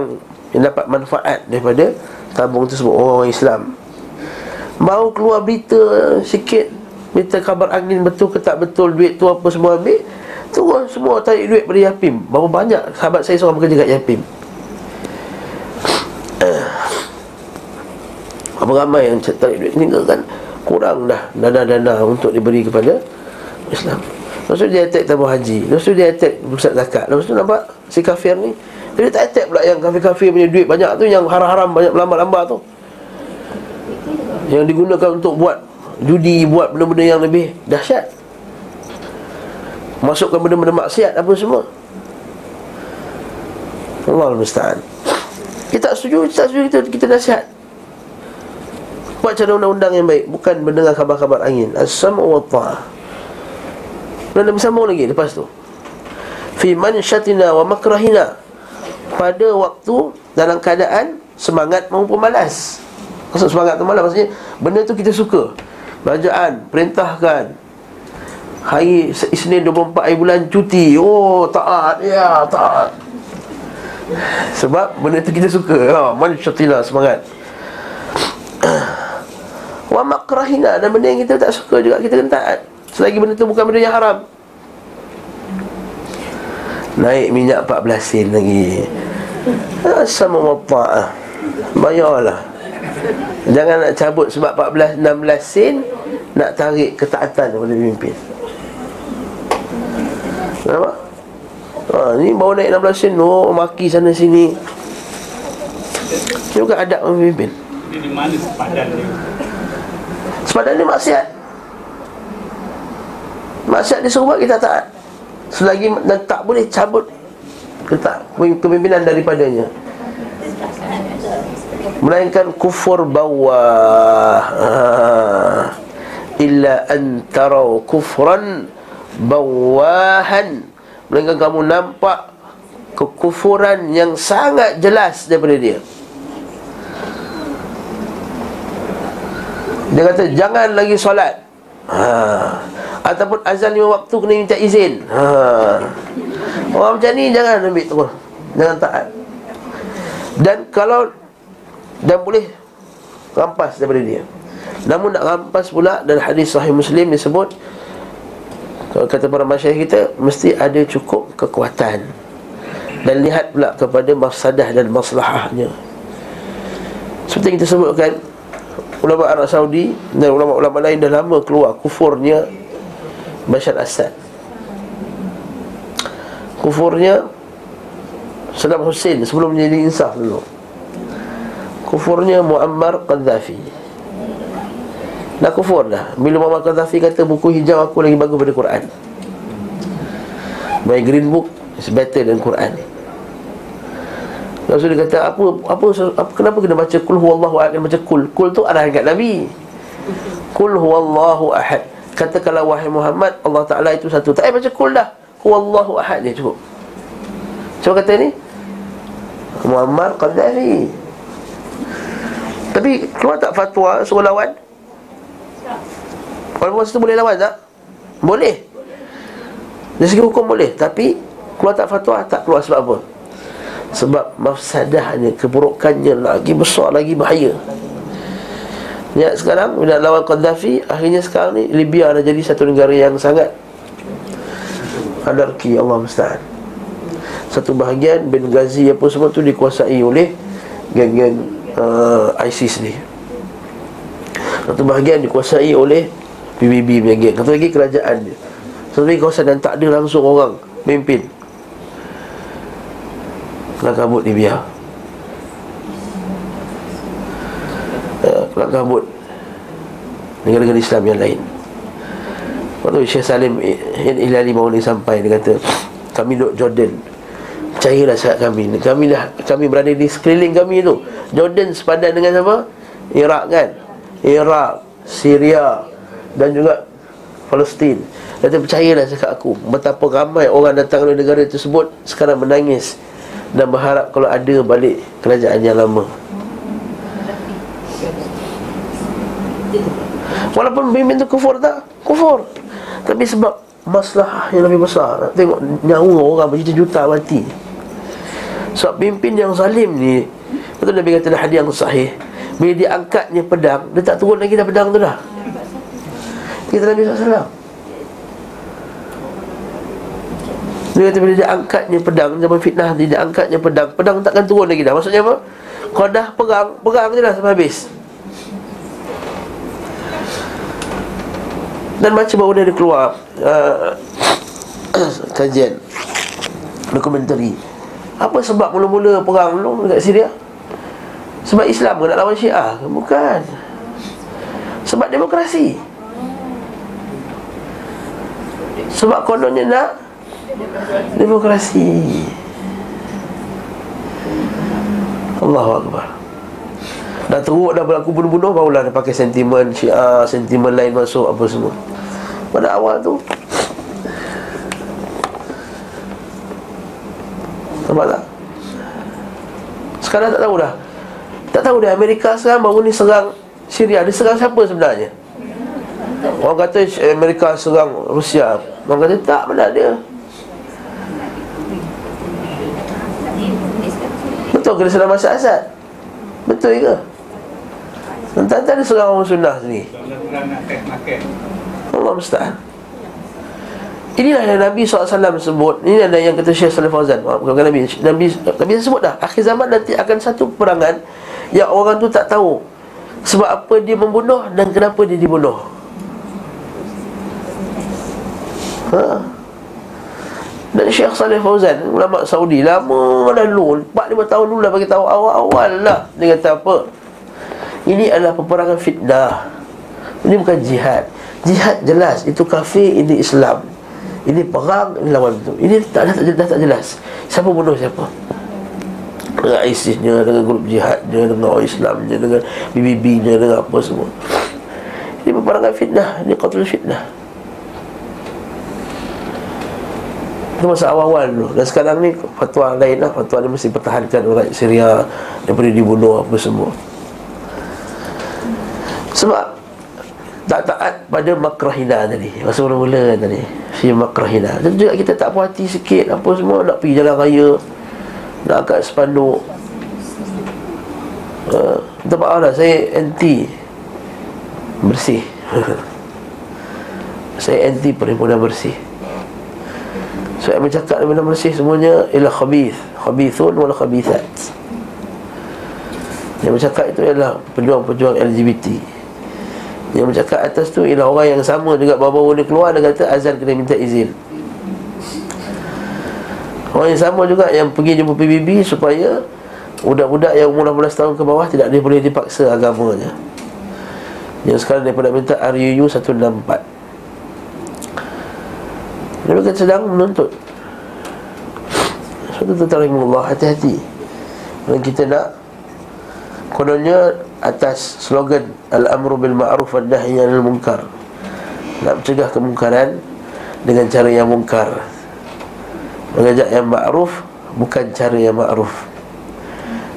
[SPEAKER 1] Yang dapat manfaat daripada Tabung tersebut. Orang, -orang Islam. Baru keluar berita sikit Berita kabar angin betul ke tak betul Duit tu apa semua ambil Tu semua tarik duit pada Yapim. Berapa banyak sahabat saya seorang bekerja kat Yapim? Apa ramai yang tarik duit? Kan Kurang dah dana-dana untuk diberi kepada Islam. Lepas tu dia attack tabung haji. Lepas tu dia attack pusat zakat. Lepas tu nampak si kafir ni Dia tak attack pula yang kafir-kafir punya duit banyak tu Yang haram-haram banyak lambat-lambat tu. Yang digunakan untuk buat Judi buat benda-benda yang lebih dahsyat. Masukkan benda-benda maksiat apa semua. Allah Musta'an. Kita tak setuju, kita tak setuju kita, kita nasihat. Buat cara undang-undang yang baik Bukan mendengar khabar-khabar angin. As-sam'u wa ta'ah. Dan Nabi sambung lagi lepas tu. Fi manshatina wa makrahina Pada waktu Dalam keadaan Semangat maupun malas Maksud semangat tu malas Maksudnya Benda tu kita suka. Bacaan Perintahkan. Hari Isnin 24 hari bulan cuti. Oh taat. Ya taat. Sebab benda tu kita suka. Ha, Manshatina semangat. Wa makrahina Dan benda yang kita tak suka juga Kita kena taat. Selagi benda tu bukan benda yang haram Naik minyak 14 sen lagi Sama wa Bayarlah Jangan nak cabut sebab 14 16 sen nak tarik ketaatan kepada pemimpin. Nampak? Ha, ni baru naik 16 sen oh, maki sana sini. Ini bukan adab pemimpin.
[SPEAKER 2] Ini mana sepadan dia?
[SPEAKER 1] Sepadan ni maksiat. Maksiat disuruh buat kita tak. Selagi dan tak boleh cabut ketak kepimpinan daripadanya. Melainkan kufur bawah ha. illa an tarau kufran bawahan. Melainkan kamu nampak kekufuran yang sangat jelas daripada dia. Dia kata jangan lagi solat ha. ataupun azan lima waktu kena minta izin. Ha. orang macam ni jangan ambil tu. Jangan taat. Dan kalau dan boleh rampas daripada dia. Namun nak rampas pula dan hadis sahih muslim disebut kalau kata para masyarakat kita mesti ada cukup kekuatan. Dan lihat pula kepada mafsadah dan maslahahnya. Seperti kita sebutkan ulama Arab Saudi dan ulama-ulama lain dah lama keluar kufurnya Bashar Assad kufurnya Saddam Hussein sebelum menjadi insaf dulu. Kufurnya Muammar Qaddafi Dah kufur dah. Bila Muammar Qaddafi kata buku hijau aku lagi bagus daripada Quran. My green book is better than Quran Lalu dia kata apa, apa apa kenapa kena baca kul huwallahu ahad kena baca kul kul tu arahan kat nabi. Kul huwallahu ahad. Katakanlah wahai Muhammad Allah Taala itu satu. Tak payah baca kul dah. Huwallahu ahad dia cukup. Cuba kata ni? Muammar Qaddafi. Tapi keluar tak fatwa suruh lawan? Walaupun masa tu boleh lawan tak? Boleh. Dari segi hukum boleh. Tapi keluar tak fatwa tak keluar sebab apa? Sebab mafsadahnya, keburukannya lagi besar, lagi bahaya. Ya sekarang bila lawan Qaddafi Akhirnya sekarang ni Libya dah jadi satu negara yang sangat Anarki Allah Musta'an. Satu bahagian Benghazi apa semua tu dikuasai oleh Geng-geng uh, ISIS ni. Satu bahagian dikuasai oleh PBB punya geng. Satu lagi kerajaan dia. Satu lagi kawasan dan tak ada langsung orang Memimpin Kelang kabut ni biar uh, Kelang kabut Negara-negara Islam yang lain. Waktu Syekh Salim Ilali ni sampai Dia kata Kami duduk Jordan. Percayalah sahabat kami. Kami dah Kami berada di sekeliling kami tu. Jordan sepadan dengan siapa? Iraq kan? Iraq Syria Dan juga Palestin. Dan percayalah cakap aku. Betapa ramai orang datang dari negara tersebut Sekarang menangis Dan berharap kalau ada balik Kerajaan yang lama. Walaupun pemimpin tu kufur tak? Kufur. Tapi sebab masalah yang lebih besar. Nak tengok nyawa orang berjuta-juta mati. Sebab pimpin yang zalim ni Betul Nabi kata hadis yang sahih Bila dia angkatnya pedang Dia tak turun lagi dah pedang tu dah. Kita Nabi SAW Dia kata bila dia angkatnya pedang Zaman fitnah dia, dia angkatnya pedang Pedang takkan turun lagi dah Maksudnya apa? Kau dah perang Perang je dah sampai habis Dan macam baru dia keluar uh, Kajian Dokumentari apa sebab mula-mula perang dulu dekat Syria? Sebab Islam ke nak lawan Syiah? Bukan Sebab demokrasi Sebab kononnya nak Demokrasi. Allahu Akbar. Dah teruk dah berlaku bunuh-bunuh Barulah dia pakai sentimen syiah Sentimen lain masuk apa semua. Pada awal tu Nampak tak? Sekarang tak tahu dah. Tak tahu dah Amerika sekarang baru ni serang Syria. Dia serang siapa sebenarnya? Orang kata Amerika serang Rusia. Orang kata tak benar dia Betul ke dia serang Masyad Asad? Betul ke? Tentang-tentang dia serang orang sunnah sini. Allah mustahil Inilah yang Nabi SAW sebut. Ini ada yang kata Syekh Salih Fawzan Bukan Nabi. Nabi Nabi sebut dah. Akhir zaman nanti akan satu peperangan Yang orang tu tak tahu Sebab apa dia membunuh Dan kenapa dia dibunuh. Ha? Dan Syekh Salih Fauzan Ulama Saudi Lama dah dulu 4-5 tahun dulu dah bagi tahu awal-awal lah. Dia kata apa? Ini adalah peperangan fitnah. Ini bukan jihad. Jihad jelas Itu kafir Ini Islam. Ini perang Ini lawan itu Ini tak, dah, dah, dah tak jelas. Siapa bunuh siapa? Dengan ISIS-nya Dengan grup jihadnya Dengan orang Islamnya Dengan BBB-nya Dengan apa semua. Ini peperangan fitnah Ini qatul fitnah Itu masa awal-awal dulu. Dan sekarang ni fatwa lain lah. Fatwa ni mesti pertahankan orang Syria Daripada dibunuh apa semua. Sebab Tak taat pada makrahina tadi. Masa mula-mula kan tadi. Si makrahina. Dan juga kita tak puas hati sikit Apa semua. Nak pergi jalan raya. Nak angkat sepanduk uh, Minta maaf lah Saya anti Bersih. Saya anti perhimpunan bersih so, bercakap dengan bersih semuanya ialah khabith. Khabithun wala khabithat. Yang bercakap itu ialah pejuang-pejuang LGBT Yang bercakap atas tu ialah orang yang sama juga. Bawa-bawa dia keluar Dia kata azan kena minta izin. Orang yang sama juga yang pergi jumpa PBB supaya Budak-budak yang umur 18 tahun ke bawah tidak boleh dipaksa agamanya. Yang sekarang daripada minta RUU 164 Kan sedang menuntut. Suatu tentang Allah Hati-hati. Dan kita nak Kononnya atas slogan Al-amru bil ma'ruf wa anil munkar. Nak mencegah kemungkaran Dengan cara yang mungkar. Mengajak yang ma'ruf Bukan cara yang ma'ruf.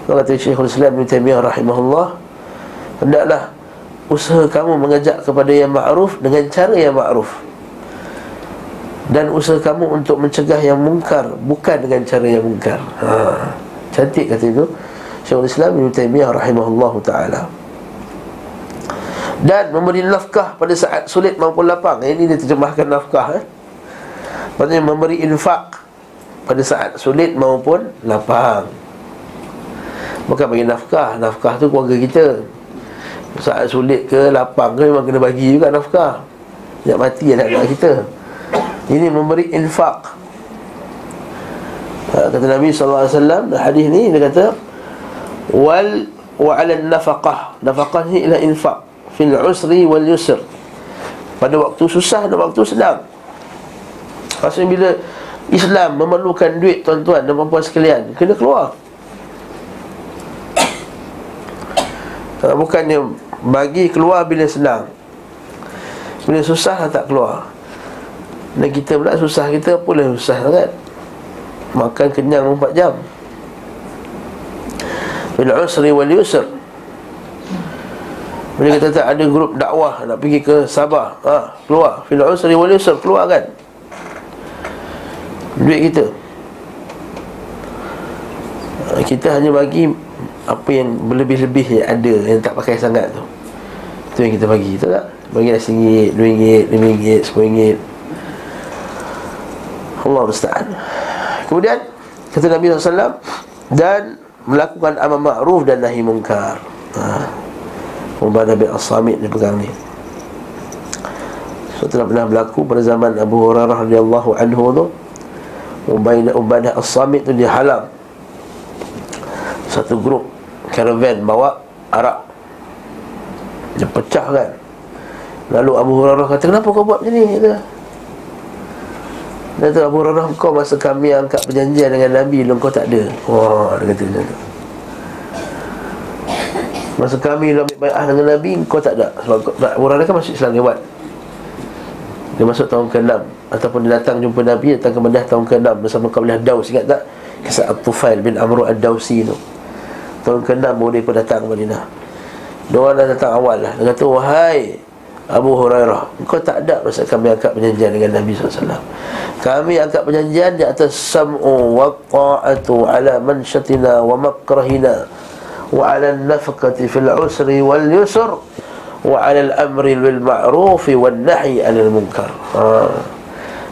[SPEAKER 1] Kalau kata Syekhul Islam Ibn Taymiyyah rahimahullah Hendaklah Usaha kamu mengajak kepada yang ma'ruf Dengan cara yang ma'ruf dan usaha kamu untuk mencegah yang mungkar bukan dengan cara yang mungkar. Ha. Cantik kata itu. Syekhul Islam Ibn Taymiyah rahimahullahu taala. Dan memberi nafkah pada saat sulit maupun lapang. Ini dia terjemahkan nafkah eh. Maksudnya memberi infak pada saat sulit maupun lapang. Bukan bagi nafkah, nafkah tu keluarga kita. Saat sulit ke lapang ke memang kena bagi juga nafkah. Jangan mati anak-anak kita. Ini memberi infak. Ha, Kata Nabi SAW hadis ni dia kata Wal Wa'ala nafaqah. Nafaqah ni ialah infak. Fil usri wal yusr. Pada waktu susah dan waktu sedang. Maksudnya bila Islam memerlukan duit tuan-tuan dan perempuan sekalian Kena keluar. Ha, Bukannya bagi keluar bila senang. Bila susah tak keluar dan kita pula susah kita boleh susah kan Makan kenyang 4 jam. Bil usri wal yusr. Bila kita tak ada grup dakwah Nak pergi ke Sabah ha, Keluar. Bil usri wal yusr Keluar kan? Duit kita. Kita hanya bagi Apa yang berlebih-lebih yang ada Yang tak pakai sangat tu. Itu yang kita bagi Tahu tak? Bagi dah RM1, RM2, RM5, RM10 Allah musta'an. Kemudian Kata Nabi SAW Dan melakukan amal ma'ruf dan nahi mungkar. Ha. Mubadah bin As-Samit dia pegang ni. So telah pernah berlaku pada zaman Abu Hurairah radhiyallahu anhu tu. Ubadah, Ubadah As-Samit tu dia halang Satu grup Caravan bawa arak. Dia pecah kan. Lalu Abu Hurairah kata Kenapa kau buat macam ni? Kata, dia kata Abu Hurairah kau masa kami angkat perjanjian dengan Nabi Lalu kau tak ada. Wah dia kata macam tu. Masa kami dah ambil dengan Nabi Kau tak ada. Sebab orang dia kan masuk Islam lewat. Dia masuk tahun ke-6 Ataupun dia datang jumpa Nabi Datang ke Madah tahun ke-6 Bersama kabilah Daus. Ingat tak? Kisah At-Tufail bin Amru Ad-Dawsi tu. Tahun ke-6 baru pun datang ke Madinah. Orang dah datang awal lah. Dia kata Wahai Abu Hurairah Engkau tak ada masa kami angkat perjanjian dengan Nabi SAW Kami angkat perjanjian di atas Sam'u wa qa'atu ala manshatina wa makrahina Wa ala nafkati fil usri wal yusur Wa ala al-amri bil ma'rufi wal nahi al munkar. ha.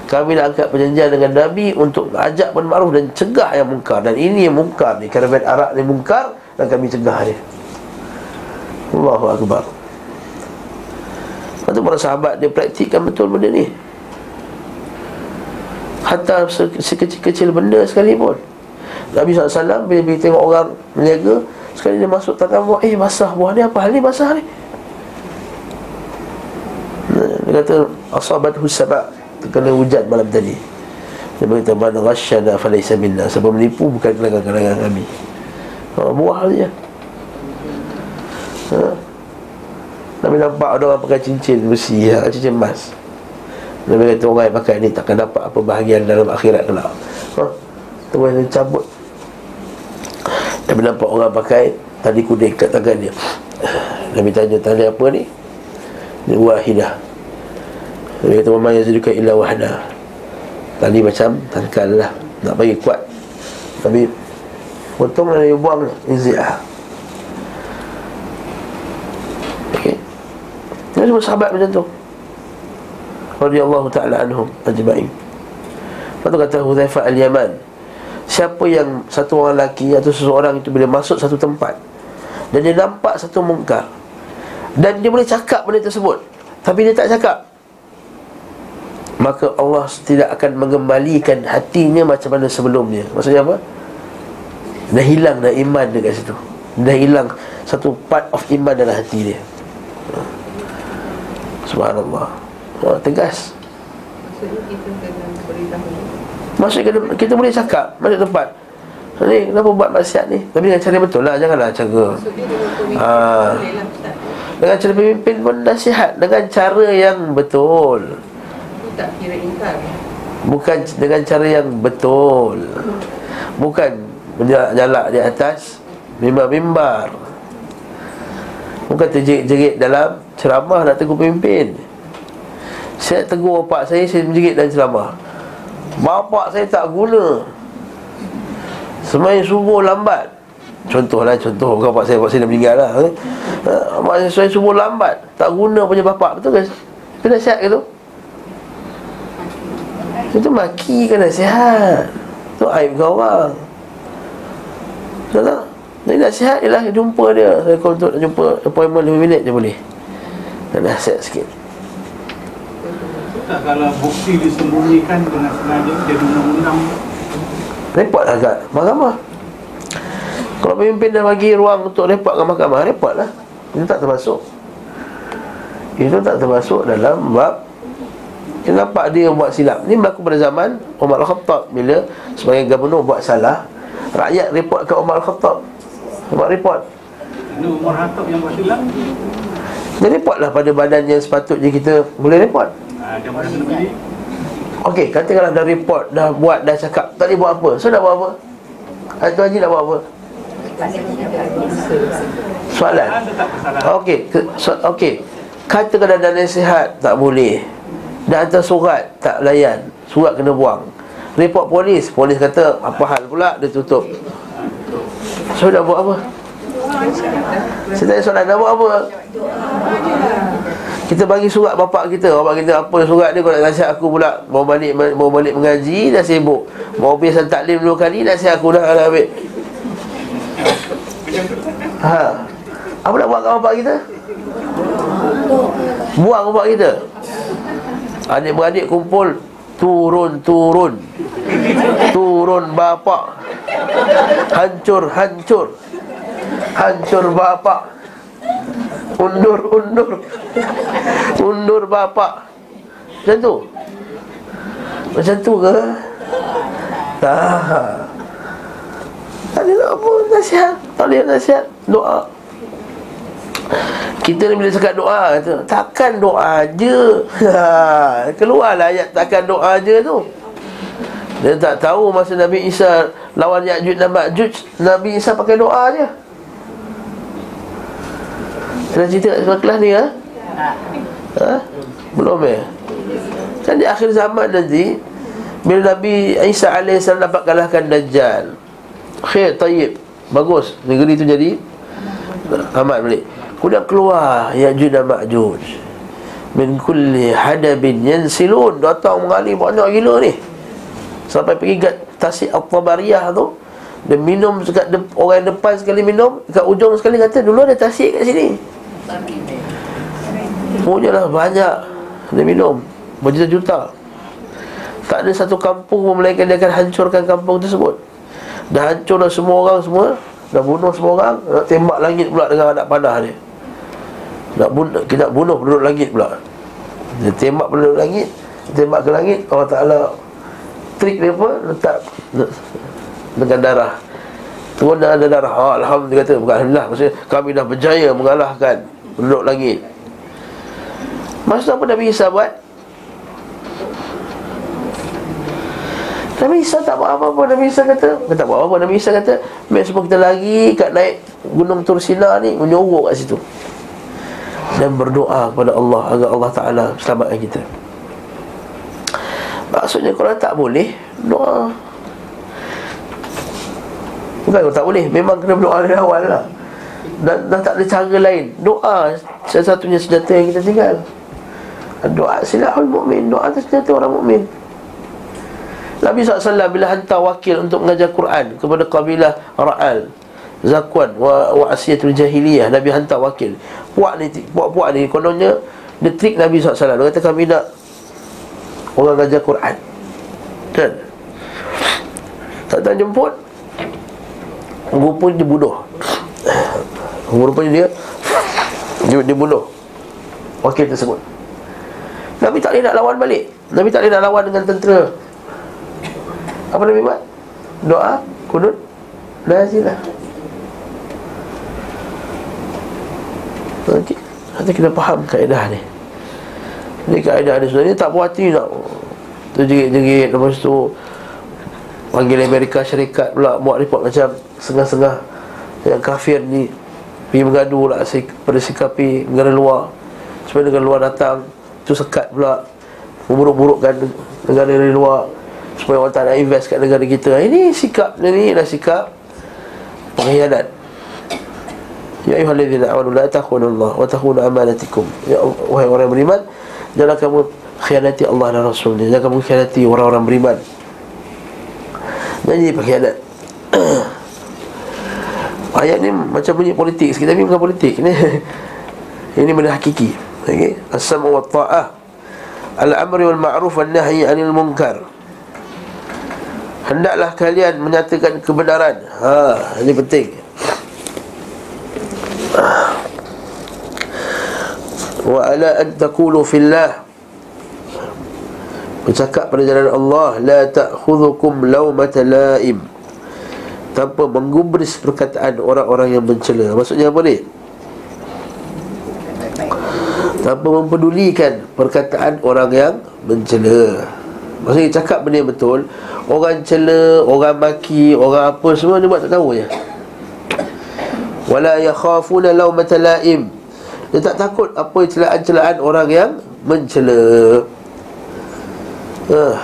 [SPEAKER 1] Kami nak angkat perjanjian dengan Nabi Untuk ajak pun ma'ruf dan cegah yang munkar Dan ini yang munkar ni Kerabat arak ni munkar Dan kami cegah dia Allahu Akbar Lepas tu para sahabat dia praktikkan betul benda ni. Hatta sekecil-kecil benda sekalipun Nabi SAW bila, bila tengok orang meniaga Sekali dia masuk tangan buah Eh basah buah ni apa hal ni basah ni? Dia kata Asabat husabak Terkena hujan malam tadi. Dia berkata Man rasyana falaysa minna. Siapa menipu bukan kalangan-kalangan kami. Ha, Buah dia. Ha. Nabi nampak ada orang pakai cincin besi ya, Cincin emas. Nabi kata orang yang pakai ni Takkan dapat apa bahagian dalam akhirat kelak. Ha. Tunggu dia cabut. Nabi nampak orang pakai tali kuning kat tangan dia. Nabi tanya tali apa ni? Ini wahidah. Nabi kata Mama yang zaduka illa wahda. Tali macam tangkal lah. Nak bagi kuat. Potong dan Nabi buang Izi'ah Ini semua sahabat macam tu. Radiyallahu ta'ala anhum Ajma'in. Lepas tu kata Hudhaifah al-Yaman Siapa yang satu orang lelaki atau seseorang itu bila masuk satu tempat Dan dia nampak satu mungkar Dan dia boleh cakap benda tersebut Tapi dia tak cakap Maka Allah tidak akan mengembalikan hatinya macam mana sebelumnya. Maksudnya apa? Dah hilang dah iman dekat situ. Dah hilang satu part of iman dalam hati dia Subhanallah. Oh, Tegas. Maksudnya kita kita, kita boleh cakap Masuk tempat. Ni kenapa buat maksiat ni? Tapi dengan cara betul lah Janganlah cara ha. Dengan cara pemimpin pun nasihat Dengan cara yang betul.
[SPEAKER 3] Tak kira ingkar.
[SPEAKER 1] Bukan dengan cara yang betul. Bukan Menjalak di atas Mimbar-mimbar. Bukan terjerit-jerit dalam Ceramah nak tegur pemimpin. Saya tegur bapak saya Saya menjerit dalam ceramah. Bapak saya tak guna. Semain subuh lambat. Contohlah contoh Bukan bapak saya Bapak saya dah meninggal lah eh? Bapak saya semain subuh lambat. Tak guna punya bapak Betul ke? Itu nasihat ke tu? Itu maki ke nasihat? Itu aib kau orang. Betul tak? Jadi nasihat ialah jumpa dia. Saya untuk jumpa appointment 5 minit je boleh Dan nasihat sikit.
[SPEAKER 2] Kalau bukti disembunyikan dengan sengaja jadi undang-undang
[SPEAKER 1] repot lah kat mahkamah kalau pemimpin dah bagi ruang untuk repot ke mahkamah repot lah. Itu tak termasuk. Itu tak termasuk dalam bab Kenapa dia buat silap. Ini berlaku pada zaman Umar Al-Khattab. Bila sebagai gubernur buat salah Rakyat report ke Umar Al-Khattab? Umar report
[SPEAKER 2] Ini Umar Khattab yang buat silap
[SPEAKER 1] Dia report lah pada badan yang sepatutnya kita Boleh report. Okey, katakanlah dah report, dah buat, dah cakap Tak boleh buat apa, so dah buat apa? Tuan Haji nak buat apa? Soalan. Okey, so, okey. Katakanlah dah nasihat, tak boleh. Dah hantar surat, tak layan. Surat kena buang. Report polis, polis kata Apa hal pula, dia tutup. So dah buat apa? Saya tanya soalan, dah buat apa? Kita bagi surat bapak kita. Bapak kita apa surat dia? Kau nak nasihat aku pula Mau balik mau balik mengaji Dah sibuk. Mau pergi taklim dua kali Nasihat aku dah dah ambil ha. Apa nak buat kat bapak kita? Buang bapak kita. Adik-beradik kumpul Turun, turun. Turun bapak. Hancur, hancur Hancur bapak. Undur, undur. Undur bapak. Macam tu. Macam tu ke? Tak Tak ada apa Nasihat. Tak boleh nasihat. Doa. Kita ni bila cakap doa kata, Takkan doa je. Ha, Keluarlah ayat takkan doa je tu. Dia tak tahu masa Nabi Isa Lawan Ya'juj dan Ma'juj Nabi Isa pakai doa je Kita cerita kat kelas ni ha? ha? Belum eh? Kan di akhir zaman nanti Bila Nabi Isa AS dapat kalahkan Dajjal Khair, tayyib Bagus, negeri tu jadi Amat balik Kemudian keluar Ya'juj dan Ma'juj. Min kulli hadabin yansilun. Datang mengalir banyak gila ni. Sampai pergi kat Tasik Al-Tabariyah tu Dia minum dekat de- orang depan sekali minum Dekat ujung sekali kata Dulu ada tasik kat sini Punyalah banyak. Dia minum Berjuta-juta. Tak ada satu kampung pun Melainkan dia akan hancurkan kampung tersebut. Dah hancur dah semua orang semua Dah bunuh semua orang Nak tembak langit pula dengan anak panah dia. Nak bunuh, kita bunuh penduduk langit pula. Dia tembak penduduk langit Tembak ke langit Allah Ta'ala Trik dia apa Letak Dengan darah Turun dan ada darah. Oh, Alhamdulillah kata Alhamdulillah Maksudnya kami dah berjaya mengalahkan Penduduk langit. Maksud apa Nabi Isa buat? Nabi Isa tak buat apa-apa. Nabi Isa kata Dia tak buat apa-apa. Nabi Isa kata Biar semua kita lagi kat naik Gunung Tursina ni Menyuruh kat situ. Dan berdoa kepada Allah Agar Allah Ta'ala selamatkan kita. Maksudnya kalau tak boleh Doa Bukan tak boleh. Memang kena berdoa dari awal lah. Dan, dan tak ada cara lain. Doa Satu-satunya senjata yang kita tinggal. Doa silahul mu'min Doa itu senjata orang mu'min Nabi SAW bila hantar wakil untuk mengajar Quran Kepada kabilah Ra'al Zakwan wa, wa Asiyatul Jahiliyah Nabi hantar wakil. Puak ni, puak-puak ni kononnya Dia trik Nabi SAW Dia kata kami nak Orang mengajar Quran. Kan? Tak datang jemput Rupanya dia bunuh Rupanya dia Dia, dia bunuh Wakil tersebut. Nabi tak boleh nak lawan balik. Nabi tak boleh nak lawan dengan tentera. Apa Nabi buat? Doa, kunut, nazilah Nanti Nanti kita faham kaedah ni. Ini kaedah ni sebenarnya tak puas hati nak Terjerit-jerit Lepas tu Panggil Amerika Syarikat pula Buat report macam Sengah-sengah Yang kafir ni Pergi mengadu lah Pada sikapi negara luar Supaya negara luar datang Itu sekat pula Memburuk-burukkan negara dari luar Supaya orang tak nak invest kat negara kita Ini sikap ni adalah sikap Pengkhianat Ya ayuhalladzina amanu la takhunu Allah wa takhunu amanatikum. Ya wahai orang beriman, jangan kamu khianati Allah dan Rasulnya. Jangan kamu khianati orang-orang beriman. Jadi pengkhianat. Ayat ni macam bunyi politik sikit tapi bukan politik. Ini ini benda hakiki. Okey. As-sam'u wa ta'ah. Al-amri wal ma'ruf wan nahyi 'anil munkar. Hendaklah kalian menyatakan kebenaran. Ha, ini penting. wa ala an fillah bercakap pada jalan Allah la ta'khudhukum lawmata la'im. Tanpa menggubris perkataan orang-orang yang mencela. Maksudnya apa ni? Tanpa mempedulikan perkataan orang yang mencela. Maksudnya cakap benda yang betul orang cela orang maki orang apa semua dia buat tak tahu je. Wala yakhafuna lawmata la'im. Dia tak takut apa celaan-celaan orang yang mencela okay.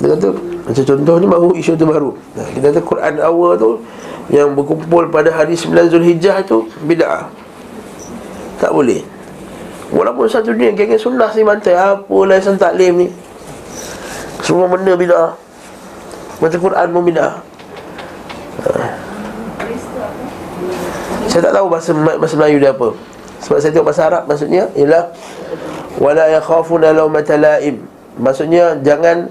[SPEAKER 1] dia kata macam contoh ni baru isu tu baru. Kita kata Quran awal tu yang berkumpul pada hari 9 Zulhijjah tu bid'ah. Tak boleh. Walaupun satu dunia geng sunnah si mantai apalah yang taklim ni. Semua benda bid'ah. Baca Quran pun bid'ah. Ha. Saya tak tahu bahasa, bahasa Melayu dia apa Sebab saya tengok bahasa Arab maksudnya Ialah Wala yakhafuna lawmata la'im. Maksudnya jangan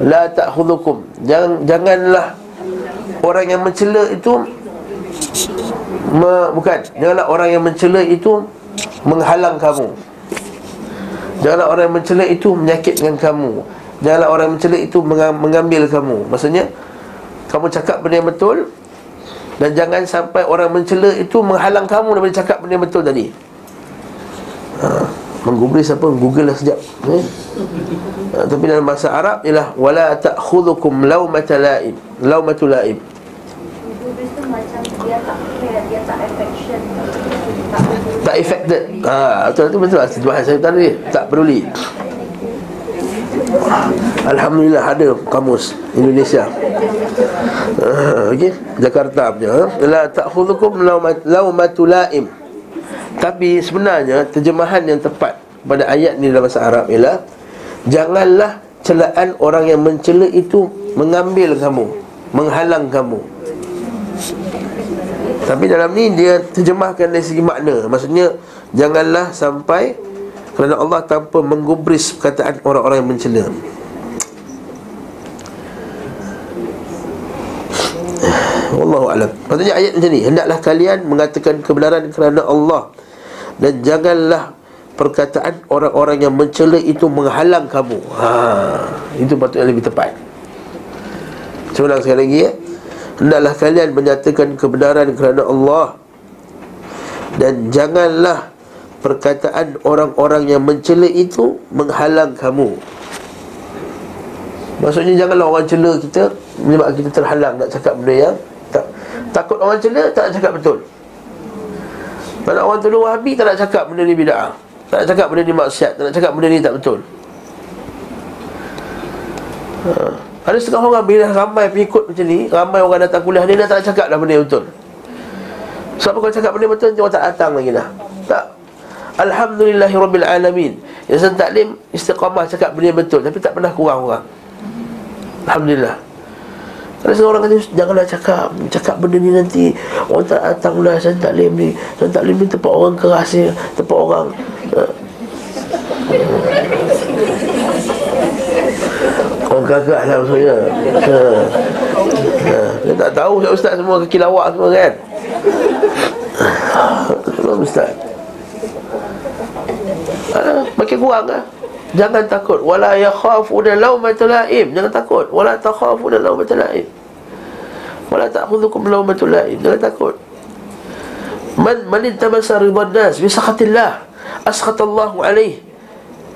[SPEAKER 1] La ta'khudukum Jangan, Janganlah Orang yang mencela itu me, Bukan. Janganlah orang yang mencela itu Menghalang kamu. Janganlah orang yang mencela itu Menyakitkan kamu. Janganlah orang yang mencela itu mengambil kamu. Maksudnya Kamu cakap benda yang betul Dan jangan sampai orang mencela itu Menghalang kamu daripada cakap benda yang betul tadi. Ha, Menggubris apa? Google lah sekejap. Eh? ha, Tapi dalam bahasa Arab Ialah Wala ta'khudukum lawmata la'im Lawmatu la'im
[SPEAKER 4] Gubris tu macam dia tak care, dia tak affection.
[SPEAKER 1] Tak affected. Ha, Betul. Tu betul Bahasa saya tadi Tak peduli Alhamdulillah ada kamus Indonesia. Uh, Okey. Jakarta punya ha? La ta'khudukum lawmatu la'im. Tapi sebenarnya Terjemahan yang tepat Pada ayat ni dalam bahasa Arab ialah Janganlah celaan orang yang mencela itu Mengambil kamu Menghalang kamu. Tapi dalam ni dia terjemahkan dari segi makna. Maksudnya Janganlah sampai Kerana Allah tanpa menggubris perkataan orang-orang yang mencela Wallahu alam. Maksudnya ayat macam ni, hendaklah kalian mengatakan kebenaran kerana Allah dan janganlah perkataan orang-orang yang mencela itu menghalang kamu. Ha, itu patutnya lebih tepat. Cuba sekali lagi ya. Hendaklah kalian menyatakan kebenaran kerana Allah dan janganlah perkataan orang-orang yang mencela itu menghalang kamu. Maksudnya janganlah orang cela kita menyebabkan kita terhalang nak cakap benda yang takut orang cela tak nak cakap betul. Kalau orang tolong Wahabi tak nak cakap benda ni bid'ah. Tak nak cakap benda ni maksiat, tak nak cakap benda ni tak betul. Ha. Ada setengah orang bila ramai pengikut macam ni, ramai orang datang kuliah ni dah tak nak cakap dah benda betul. Sebab kalau cakap benda betul Dia tak datang lagi dah Tak Alhamdulillahirrabbilalamin Yang saya taklim Istiqamah cakap benda betul Tapi tak pernah kurang orang Alhamdulillah Ada seorang kata Janganlah cakap Cakap benda ni nanti Orang tak datang lah Saya taklim ni Saya taklim ni tempat orang keras ni Tempat orang uh, Orang gagak lah maksudnya. Ha. Ha. Dia tak tahu Ustaz semua kaki lawak semua kan? Ustaz? Ha, Makin kurang lah Jangan takut. Wala yakhafuna lawmatul laim Jangan takut. Wala takhafuna lawmatul laim Wala ta'khudhukum lawmatul laim Jangan takut. Man man intabasa ridwan nas bi sakhatillah askhatallahu alaih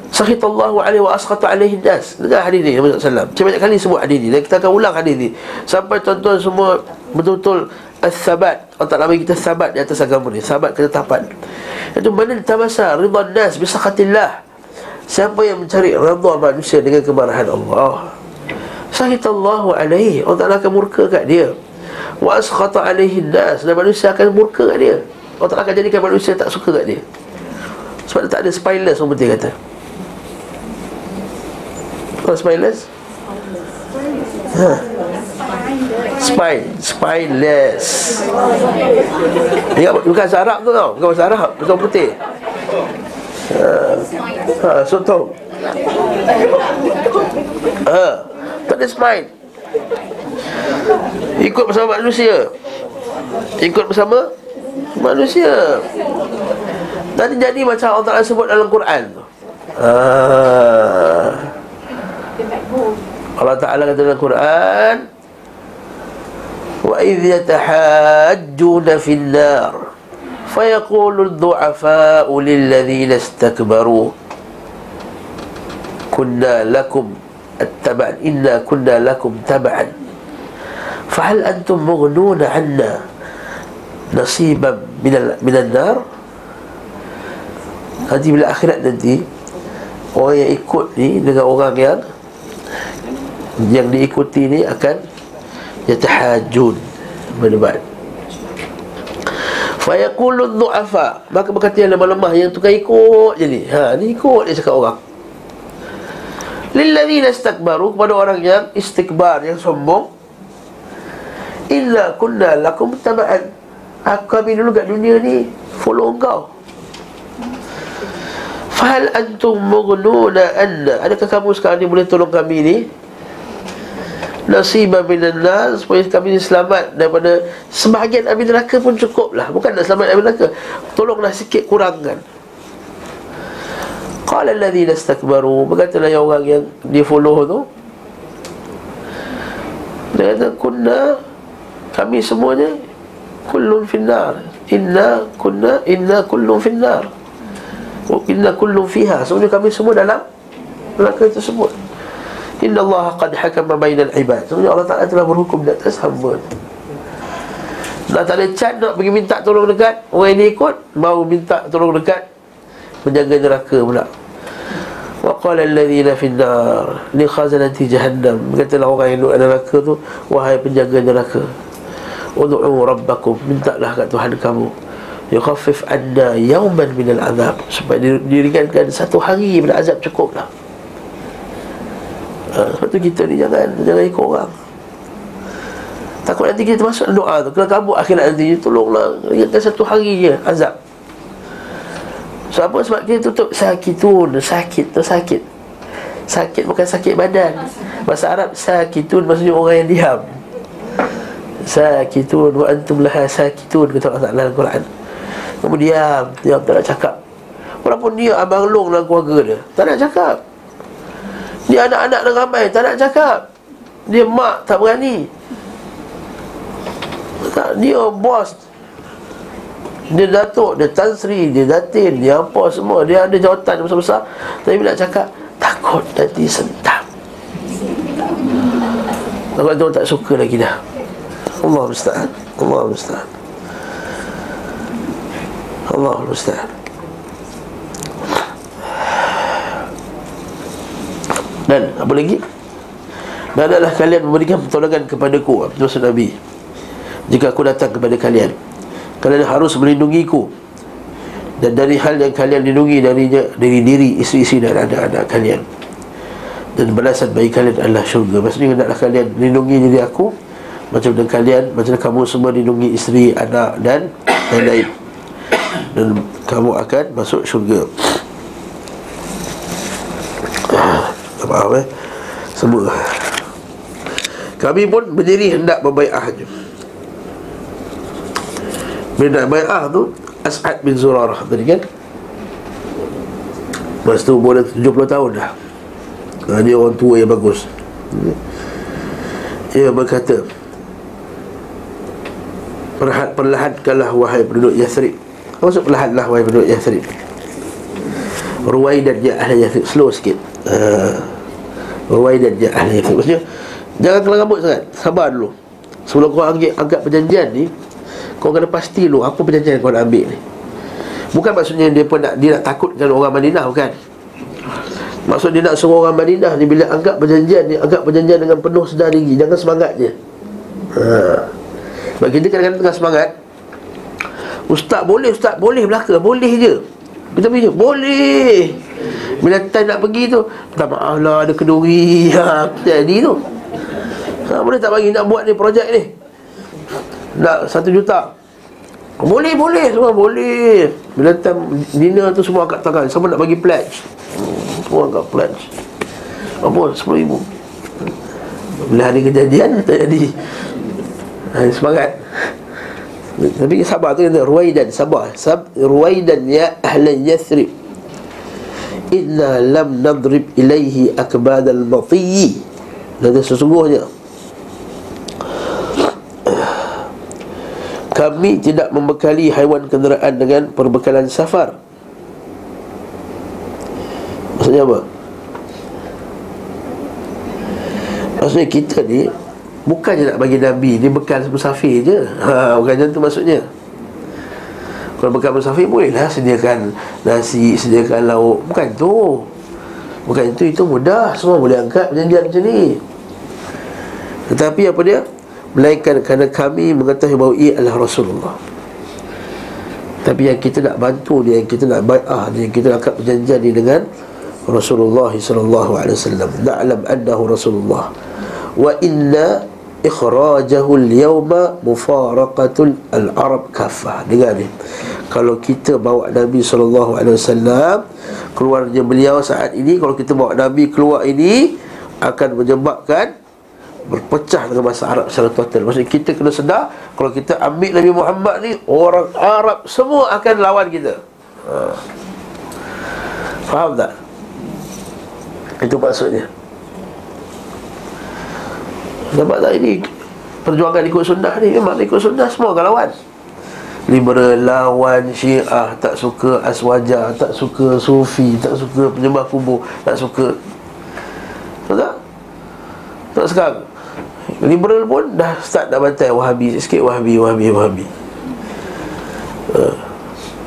[SPEAKER 1] Sakhitallahu alaihi wa askhata alaihi nas Dengar hadis ni Nabi SAW Macam banyak kali sebut hadis ni. Dan kita akan ulang hadis ni. Sampai tuan-tuan semua Betul-betul As-sabat. Allah Ta'ala bagi kita sabat di atas agama ni. Sabat ketetapan Itu mana tabasa Ridwan nas Bisakhatillah Siapa yang mencari Ridha manusia Dengan kemarahan Allah Sahitallahu alaihi Allah Ta'ala akan murka kat dia. Wa askhata alaihi nas Dan manusia akan murka kat dia. Allah Ta'ala akan jadikan manusia tak suka kat dia. Sebab dia tak ada spineless Orang penting kata. Apa spineless? Ha. Spine Spineless. Ingat bukan bahasa Arab tu tau Bukan bahasa Arab Bahasa putih Uh, uh, ha, ha sotong. Ha, uh, tak ada smile. Ikut bersama manusia. Ikut bersama manusia. Nanti jadi macam Allah Ta'ala sebut dalam Quran tu. Ha. Allah Ta'ala kata dalam Quran, "Wa idh yatahajjuna fil nar." فيقول الضعفاء للذين استكبروا كنا لكم التبع إنا كنا لكم تبعا فهل أنتم مغنون عنا نصيبا من من النار nanti bila akhirat nanti orang yang ikut ni dengan orang yang yang diikuti ni akan yatahajun berdebat fayaqulu dhu'afa maka berkata yang lemah-lemah yang tukar ikut je ni. Ha ni ikut dia cakap orang. Lilladzina istakbaru kepada orang yang istikbar yang sombong. Illa kunna lakum taba'an. Aku kami dulu kat dunia ni follow engkau. Fahal antum mughnuna anna. Adakah kamu sekarang ni boleh tolong kami ni nasibah nas supaya kami selamat daripada sebahagian api neraka pun cukup lah bukan nak selamat api neraka tolonglah sikit kurangkan qala alladhina istakbaru berkatalah yang orang yang dia follow tu Dia kata kunna kami semuanya kullun finnar. Inna kunna inna kullun finnar. Oh, inna kullun fiha. Semuanya kami semua dalam neraka tersebut. Inna Allah qad hakama bainal ibad. Semuanya Allah Taala telah berhukum di atas hamba. Dah tak ada cat nak pergi minta tolong dekat Orang ini ikut Mau minta tolong dekat Menjaga neraka pula. Wa qala alladhina fi an-nar li khazanati jahannam. Katalah orang yang duduk dalam neraka tu wahai penjaga neraka ud'u rabbakum. Mintalah kat Tuhan kamu. Yukhaffif anna yawman min al-azab supaya diringankan satu hari daripada azab cukuplah ha, sebab tu kita ni jangan jangan ikut orang. Takut nanti kita masuk doa tu kalau kamu akhirat nanti tolonglah. Ringankan satu hari je azab. So apa sebab dia tutup? Sakitun Sakit tu sakit. Sakit bukan sakit badan. Bahasa Arab sakitun maksudnya orang yang diam. Sakitun wa antum laha sakitun Kata Allah Ta'ala Al-Quran Kamu diam Diam tak nak cakap. Walaupun dia abang long dalam keluarga dia Tak nak cakap Dia anak-anak dan ramai Tak nak cakap. Dia mak tak berani. Tak, Dia bos. Dia datuk, dia tan sri, dia datin, dia apa semua. Dia ada jawatan besar-besar. Tapi bila cakap, takut nanti sentam. Takut tu tak suka lagi dah. Allah musta'an. Allah musta'an. Allah musta'an Dan apa lagi? Dan adalah kalian memberikan pertolongan kepadaku Maksud Nabi. Jika aku datang kepada kalian Kalian harus melindungiku. Dan dari hal yang kalian lindungi darinya Dari diri isteri-isteri dan anak-anak kalian. Dan balasan bagi kalian adalah syurga. Maksudnya hendaklah kalian lindungi diri aku Macam dengan kalian Macam kamu semua lindungi isteri, anak dan lain-lain. Dan kamu akan masuk syurga Faham eh? Semua. Kami pun berdiri hendak berbaiah bila nak bayar tu As'ad bin Zurarah tadi kan? Lepas tu boleh 70 tahun dah. Ha, Dia orang tua yang bagus. Dia berkata Perlahan, perlahankanlah wahai penduduk Yathrib Maksud perlahanlah wahai penduduk Yathrib Ruwai dan ya ahli Yathrib Slow sikit. Uh, Ruwai dan ya ahli Maksudnya Jangan kelang rambut sangat. Sabar dulu. Sebelum kau angkat, angkat perjanjian ni kau kena pasti dulu Apa perjanjian kau nak ambil ni. Bukan maksudnya dia pun nak, dia nak takutkan orang Madinah bukan. Maksud dia nak suruh orang Madinah ni Bila anggap perjanjian ni Anggap perjanjian dengan penuh sedar diri Jangan semangat je. Ha. Sebab kita kadang-kadang tengah semangat. Ustaz boleh Ustaz boleh belaka Boleh je. Kita pergi je Boleh Bila time nak pergi tu Tak maaf lah ada keduri ha, Jadi tu. Ha, Boleh tak bagi nak buat ni projek ni. Nak satu juta. Boleh, boleh semua, boleh. Bila time dinner tu semua angkat tangan Siapa nak bagi pledge. Hmm, Semua angkat pledge. Apa, sepuluh ribu. Bila hari kejadian, tak jadi ha, Semangat. Tapi sabar tu kata Ruwaidan, sabar. Sab, Ruwaidan ya ahlan yathrib Inna lam nadrib ilaihi akbad al-matiyi Kata sesungguhnya Kami tidak membekali haiwan kenderaan dengan perbekalan safar. Maksudnya apa? Maksudnya kita ni Bukannya nak bagi Nabi Ni bekal musafir je. Ha, Bukan macam tu maksudnya Kalau bekal musafir bolehlah Sediakan nasi, sediakan lauk. Bukan tu Bukan itu, itu mudah. Semua boleh angkat perjanjian macam ni. Tetapi apa dia? Melainkan kerana kami mengetahui bahawa ia adalah Rasulullah. Tapi yang kita nak bantu dia Yang kita nak bai'ah dia Yang kita nak perjanjian dia dengan Rasulullah sallallahu alaihi wasallam. Na'lam annahu Rasulullah. Wa inna ikhrajahu al-yawma mufaraqatul al-arab kaffah dengar ni. Kalau kita bawa Nabi sallallahu alaihi wasallam keluarnya beliau saat ini kalau kita bawa Nabi keluar ini akan menyebabkan berpecah dengan bahasa Arab secara total. Maksudnya kita kena sedar Kalau kita ambil Nabi Muhammad ni Orang Arab semua akan lawan kita. Ha. Faham tak? Itu maksudnya Nampak tak ini Perjuangan ikut sunnah ni Memang ikut sunnah semua akan lawan Liberal lawan syiah Tak suka aswaja Tak suka sufi Tak suka penyembah kubur Tak suka Tahu tak? Tak sekarang Liberal pun dah start dah bantai Wahabi sikit Wahabi, Wahabi, Wahabi uh.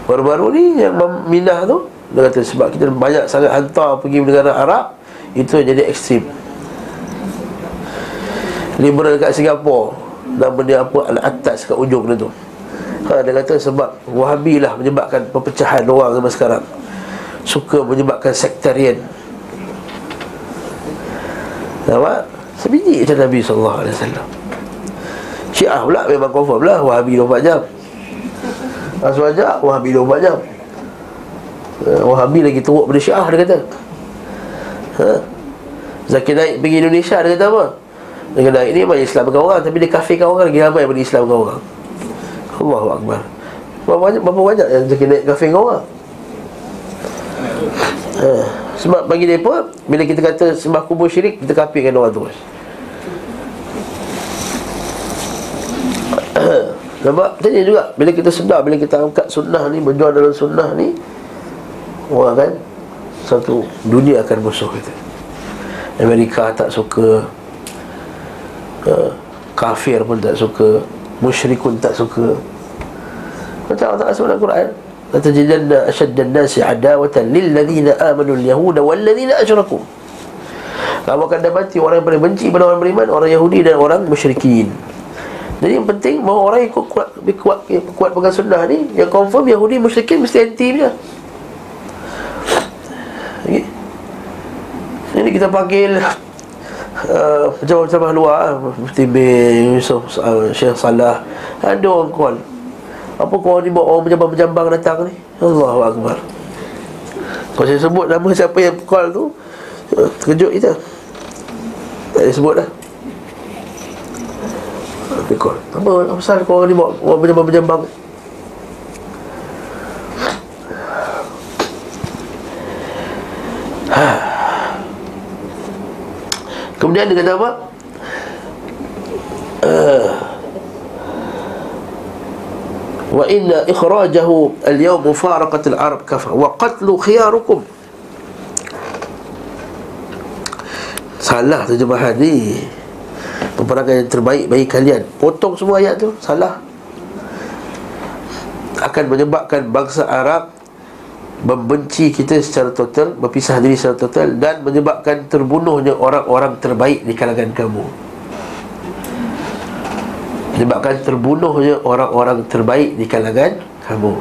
[SPEAKER 1] Baru-baru ni yang minah tu Dia kata sebab kita banyak sangat hantar pergi negara Arab Itu jadi ekstrim Liberal kat Singapura Nama dia apa Al-Atas kat ujung dia tu. Ha, Dia kata sebab Wahabi lah menyebabkan perpecahan orang zaman sekarang. Suka menyebabkan sektarian. Nampak? Sebiji macam Nabi SAW Syiah pula memang confirm lah Wahabi 24 jam. Aswaja Wahabi 24 jam. Uh, Wahabi lagi teruk pada Syiah dia kata. Ha? Zakir Naik pergi Indonesia dia kata apa Zakir Naik ni memang Islamkan orang Tapi dia kafirkan orang lagi ramai daripada Islamkan orang. Allahu Akbar. Berapa banyak, berapa banyak yang Naik kafirkan orang? Ha. Sebab bagi mereka Bila kita kata sembah kubur syirik Kita kafirkan orang terus. Nampak? Macam ni juga. Bila kita sedar Bila kita angkat sunnah ni Berjuang dalam sunnah ni Orang kan Satu Dunia akan musuh kita. Amerika tak suka uh, Kafir pun tak suka Musyrikun tak suka Macam Allah Ta'ala sebut Al-Quran لتجدن أشد الناس عداوة للذين آمنوا اليهود والذين أشركوا Kamu akan dapati orang yang paling benci pada orang beriman Orang Yahudi dan orang musyrikin jadi yang penting bahawa orang ikut kuat lebih kuat yang kuat pegang sunnah ni yang confirm Yahudi musyrikin mesti anti dia. Okay. Ini kita panggil uh, macam-macam luar Mufti bin Yusuf uh, Syekh Salah. Ada orang call. Apa kau ni bawa orang berjambang-berjambang datang ni? Allahu Akbar. Kalau saya sebut nama siapa yang call tu? Terkejut kita. Tak boleh sebut dah. Rekod Apa pasal kau orang ni bawa, bawa berjambang-berjambang Kemudian dia kata apa? Uh, wa inna ikhrajahu al-yawm mufaraqat al-arab kafa wa qatlu khiyarukum. Salah terjemahan ni. Peperangan yang terbaik bagi kalian. Potong semua ayat tu Salah. Akan menyebabkan bangsa Arab Membenci kita secara total Berpisah diri secara total Dan menyebabkan terbunuhnya orang-orang terbaik di kalangan kamu Menyebabkan terbunuhnya orang-orang terbaik di kalangan kamu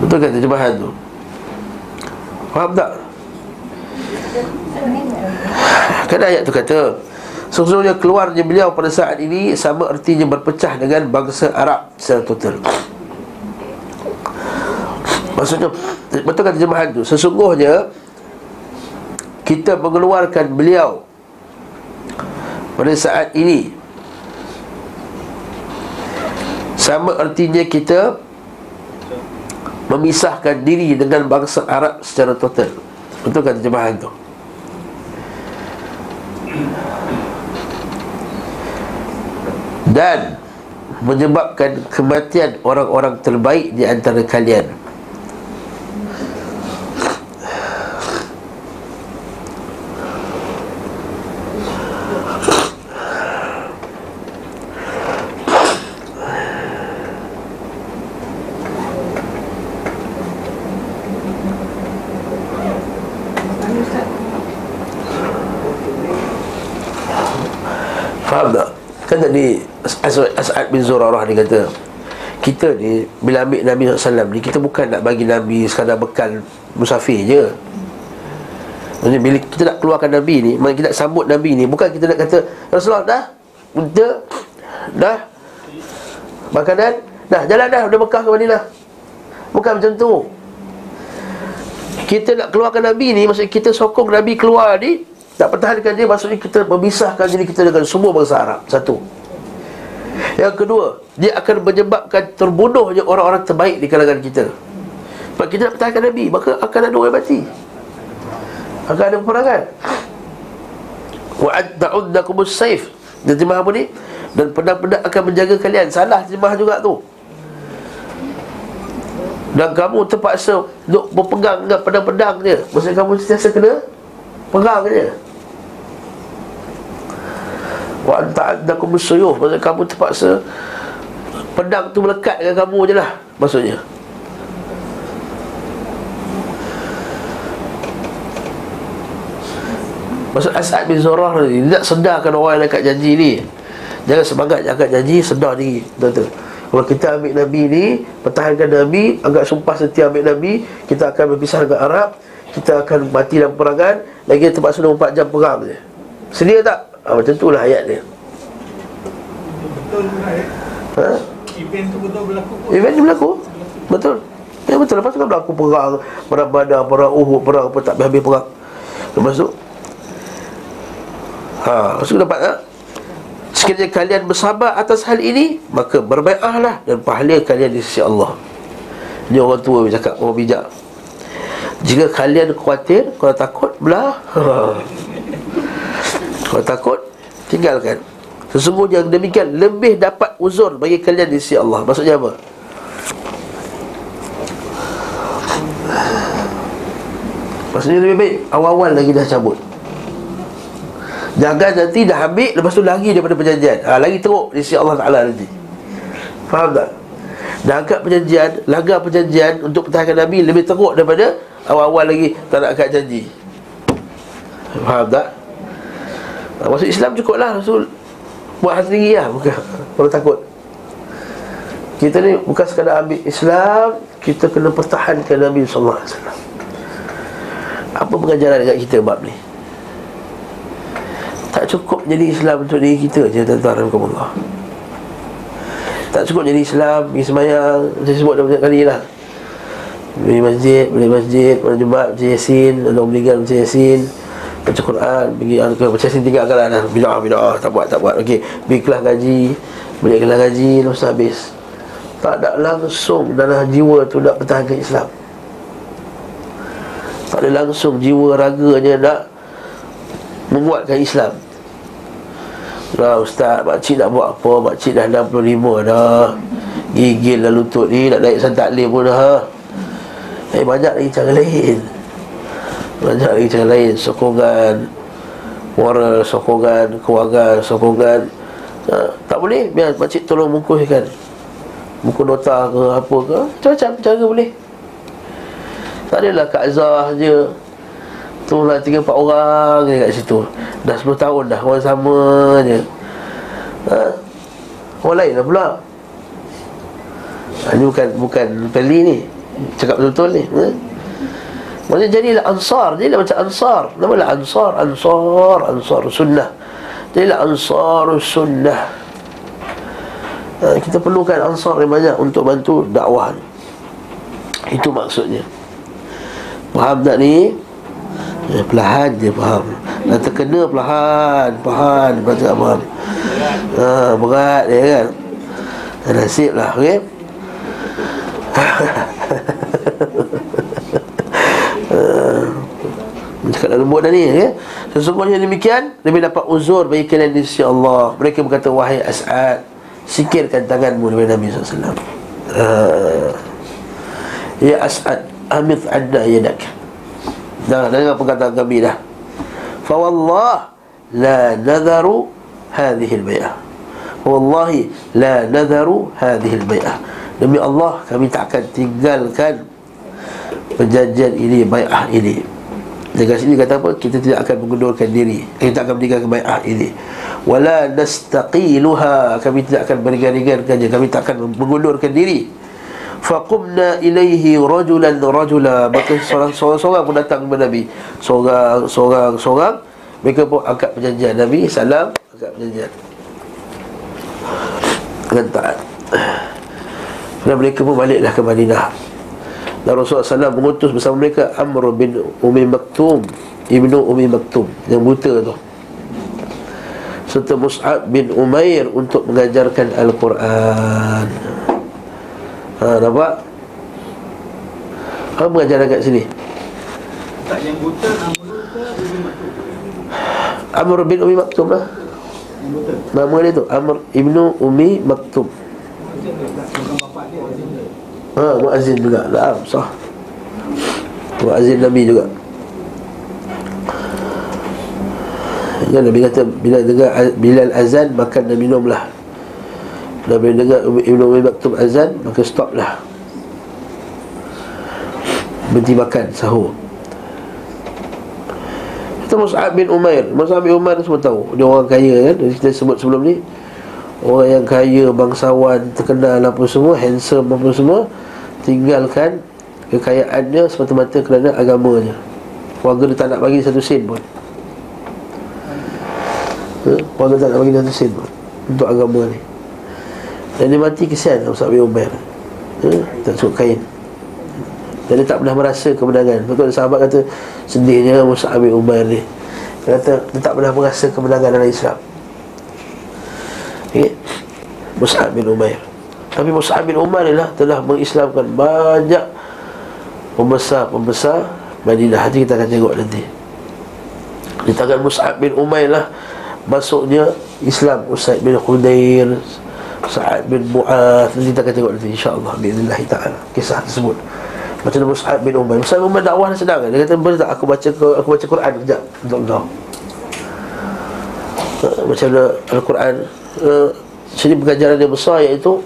[SPEAKER 1] Betul kan terjemahan tu? Faham tak? Kan ayat tu kata Sesungguhnya keluarnya beliau pada saat ini Sama artinya berpecah dengan bangsa Arab secara total Maksudnya Betul kan terjemahan tu Sesungguhnya Kita mengeluarkan beliau Pada saat ini. Sama artinya kita Memisahkan diri dengan bangsa Arab secara total. Betul kan terjemahan tu dan menyebabkan kematian orang-orang terbaik di antara kalian Faham tak? Kan tadi As'ad bin Zurarah ni kata Kita ni Bila ambil Nabi SAW ni Kita bukan nak bagi Nabi Sekadar bekal Musafir je Maksudnya bila kita nak keluarkan Nabi ni Maksudnya kita nak sambut Nabi ni Bukan kita nak kata Rasulullah dah Untuk Dah Makanan Dah jalan dah Dah Mekah ke Madinah Bukan macam tu Kita nak keluarkan Nabi ni Maksudnya kita sokong Nabi keluar ni nak pertahankan dia maksudnya kita memisahkan diri kita dengan semua bangsa Arab. Satu. Yang kedua, dia akan menyebabkan terbunuhnya orang-orang terbaik di kalangan kita. Sebab kita nak pertahankan Nabi, maka akan ada orang mati. Akan ada peperangan. Wa anta'udnakum as-sayf. Terjemah apa ni? Dan pedang-pedang akan menjaga kalian. Salah terjemah juga tu. Dan kamu terpaksa duk berpegang dengan pedang-pedang dia. Maksudnya kamu sentiasa kena pegang dia. Wa anta'udnakum as-sayf. Maksudnya kamu terpaksa pedang tu melekat dengan kamu je lah. Maksudnya. Maksud As'ad bin Zurah ni Dia tak sedarkan orang yang dekat janji ni Jangan semangat angkat janji Sedar diri Betul-betul Kalau kita ambil Nabi ni Pertahankan Nabi Agak sumpah setia ambil Nabi Kita akan berpisah dengan Arab Kita akan mati dalam perangan Lagi terpaksa 24 jam perang je Sedia tak? Ha, macam tu lah ayat dia
[SPEAKER 2] Betul eh.
[SPEAKER 1] ha?
[SPEAKER 2] Event tu betul berlaku pun.
[SPEAKER 1] Event ni berlaku Betul Ya betul Lepas tu kan berlaku perang Perang badar Perang uhud Perang apa tak habis perang Lepas tu Ha, maksud dapat tak? Sekiranya kalian bersabar atas hal ini Maka berbaiahlah Dan pahala kalian di sisi Allah Ini orang tua yang cakap Orang bijak Jika kalian khawatir Kalau takut Belah ha. Kalau takut Tinggalkan Sesungguhnya yang demikian Lebih dapat uzur Bagi kalian di sisi Allah Maksudnya apa? Maksudnya lebih baik Awal-awal lagi dah cabut Jangan nanti dah ambil Lepas tu lari daripada perjanjian ha, Lagi teruk di sisi Allah Ta'ala nanti Faham tak? Dah angkat perjanjian Langgar perjanjian Untuk pertahankan Nabi Lebih teruk daripada Awal-awal lagi Tak nak angkat janji Faham tak? Maksud Islam cukup lah Rasul Buat hati tinggi lah Bukan Kalau takut. Kita ni bukan sekadar ambil Islam Kita kena pertahankan Nabi SAW Apa pengajaran dekat kita bab ni? Tak cukup jadi Islam untuk diri kita je Tuan-tuan Allah Tak cukup jadi Islam Pergi semayang Saya sebut dah banyak kali lah. Beli masjid Beli masjid Pada Jumat Baca Yasin Ada meninggal Baca Yasin Baca Quran Pergi ke Baca Yasin tinggalkan lah. Bidah bidah Tak buat tak buat. Okey Pergi kelas gaji. Beli kelas gaji Lepas habis. Tak ada langsung Dalam jiwa tu Nak pertahankan Islam. Tak ada langsung Jiwa raganya Nak menguatkan Islam. Nah ustaz, makcik nak buat apa? Makcik dah 65 dah. Gigil dah lutut ni, nak naik santak lim pun dah. Eh banyak lagi cara lain Banyak lagi cara lain. Sokongan Moral, sokongan, kewangan, sokongan. Ha, Tak boleh, biar makcik tolong bungkuskan. Buku nota ke apa ke. Macam-macam cara boleh. Tak adalah Kak Zah je. Tu lah tiga empat orang je kat situ. Dah 10 tahun dah. Orang sama je. Ha? Orang lain lah pula. Ha, Ini bukan Bukan peli ni. Cakap betul-betul ni. Ha? Maksudnya jadilah ansar Jadilah macam ansar. Nama lah ansar Ansar Ansar sunnah. Jadilah ansar sunnah. Ha, Kita perlukan ansar yang banyak Untuk bantu dakwah ni. Itu maksudnya. Faham tak ni? Ya, perlahan dia faham. Dah terkena perlahan Perlahan tu tak faham ha, Berat dia kan? Nasib lah okay? Dalam lembut dah ni okay? Sesungguhnya demikian Lebih dapat uzur bagi kalian di sisi Allah. Mereka berkata Wahai As'ad Sikirkan tanganmu Nabi Nabi SAW uh, Ya As'ad Amith adna yadak. Dah dengar perkataan kami dah. Fa wallah La nadharu Hadhihi al-bay'ah Wallahi La nadharu Hadhihi al-bay'ah Demi Allah Kami tak akan tinggalkan Perjanjian ini Bay'ah ini Dekat sini kata apa? Kita tidak akan mengundurkan diri. Kita tak akan meninggalkan bay'ah ini. Wala nastaqiluha. Kami tidak akan beringan-ringankannya Kami tak akan mengundurkan diri. Faqumna ilaihi rajulan rajula. Maka seorang-seorang pun datang kepada Nabi. Seorang-seorang Mereka pun angkat perjanjian. Nabi salam angkat perjanjian. Dengan taat Dan mereka pun baliklah ke Madinah Dan Rasulullah SAW mengutus bersama mereka Amr bin Umi Maktum Ibnu Umi Maktum Yang buta tu serta Mus'ab bin Umair untuk mengajarkan Al-Quran Ha, nampak? Apa pengajaran kat sini?
[SPEAKER 2] Tak yang buta?
[SPEAKER 1] Amr bin Umi Maktum lah Nama dia tu Amr ibnu Umi Maktum Ha, muazzin juga. Naam, sah. Muazzin Nabi juga. Ya Nabi kata bila dengar Bilal azan makan dan minumlah. Nabi dengar Ibnu Umi Maktum azan maka stoplah. Berhenti makan sahur. Kita Mus'ab bin Umair Mus'ab bin Umair semua tahu Dia orang kaya kan Kita sebut sebelum ni Orang yang kaya, bangsawan, terkenal apa semua Handsome apa semua tinggalkan kekayaannya semata-mata kerana agamanya. Warga dia tak nak bagi satu sen pun. Ha? Warga tak nak bagi satu sen pun Untuk agama ni. Dan dia mati kesian Ustaz bin Umar. Ha? Tak suka kain. Dan dia tak pernah merasa kemenangan. Betul sahabat kata Sedihnya Musa bin Umar ni. Dia kata dia tak pernah merasa kemenangan dalam Islam. Okay? Musa bin Umar tapi Mus'ab bin Umar inilah telah mengislamkan banyak pembesar-pembesar Madinah. Nanti kita akan tengok nanti. Di tangan Mus'ab bin Umar lah masuknya Islam Usaid bin Khudair, Sa'ad bin Mu'ath. Nanti kita akan tengok nanti insya-Allah biiznillah taala kisah tersebut. Macam Mus'ab bin Umar Mus'ab bin Umar dakwah sedang Dia kata boleh tak aku baca aku baca Quran kejap Untuk kau Macam mana Al-Quran uh, Sini pengajaran yang besar iaitu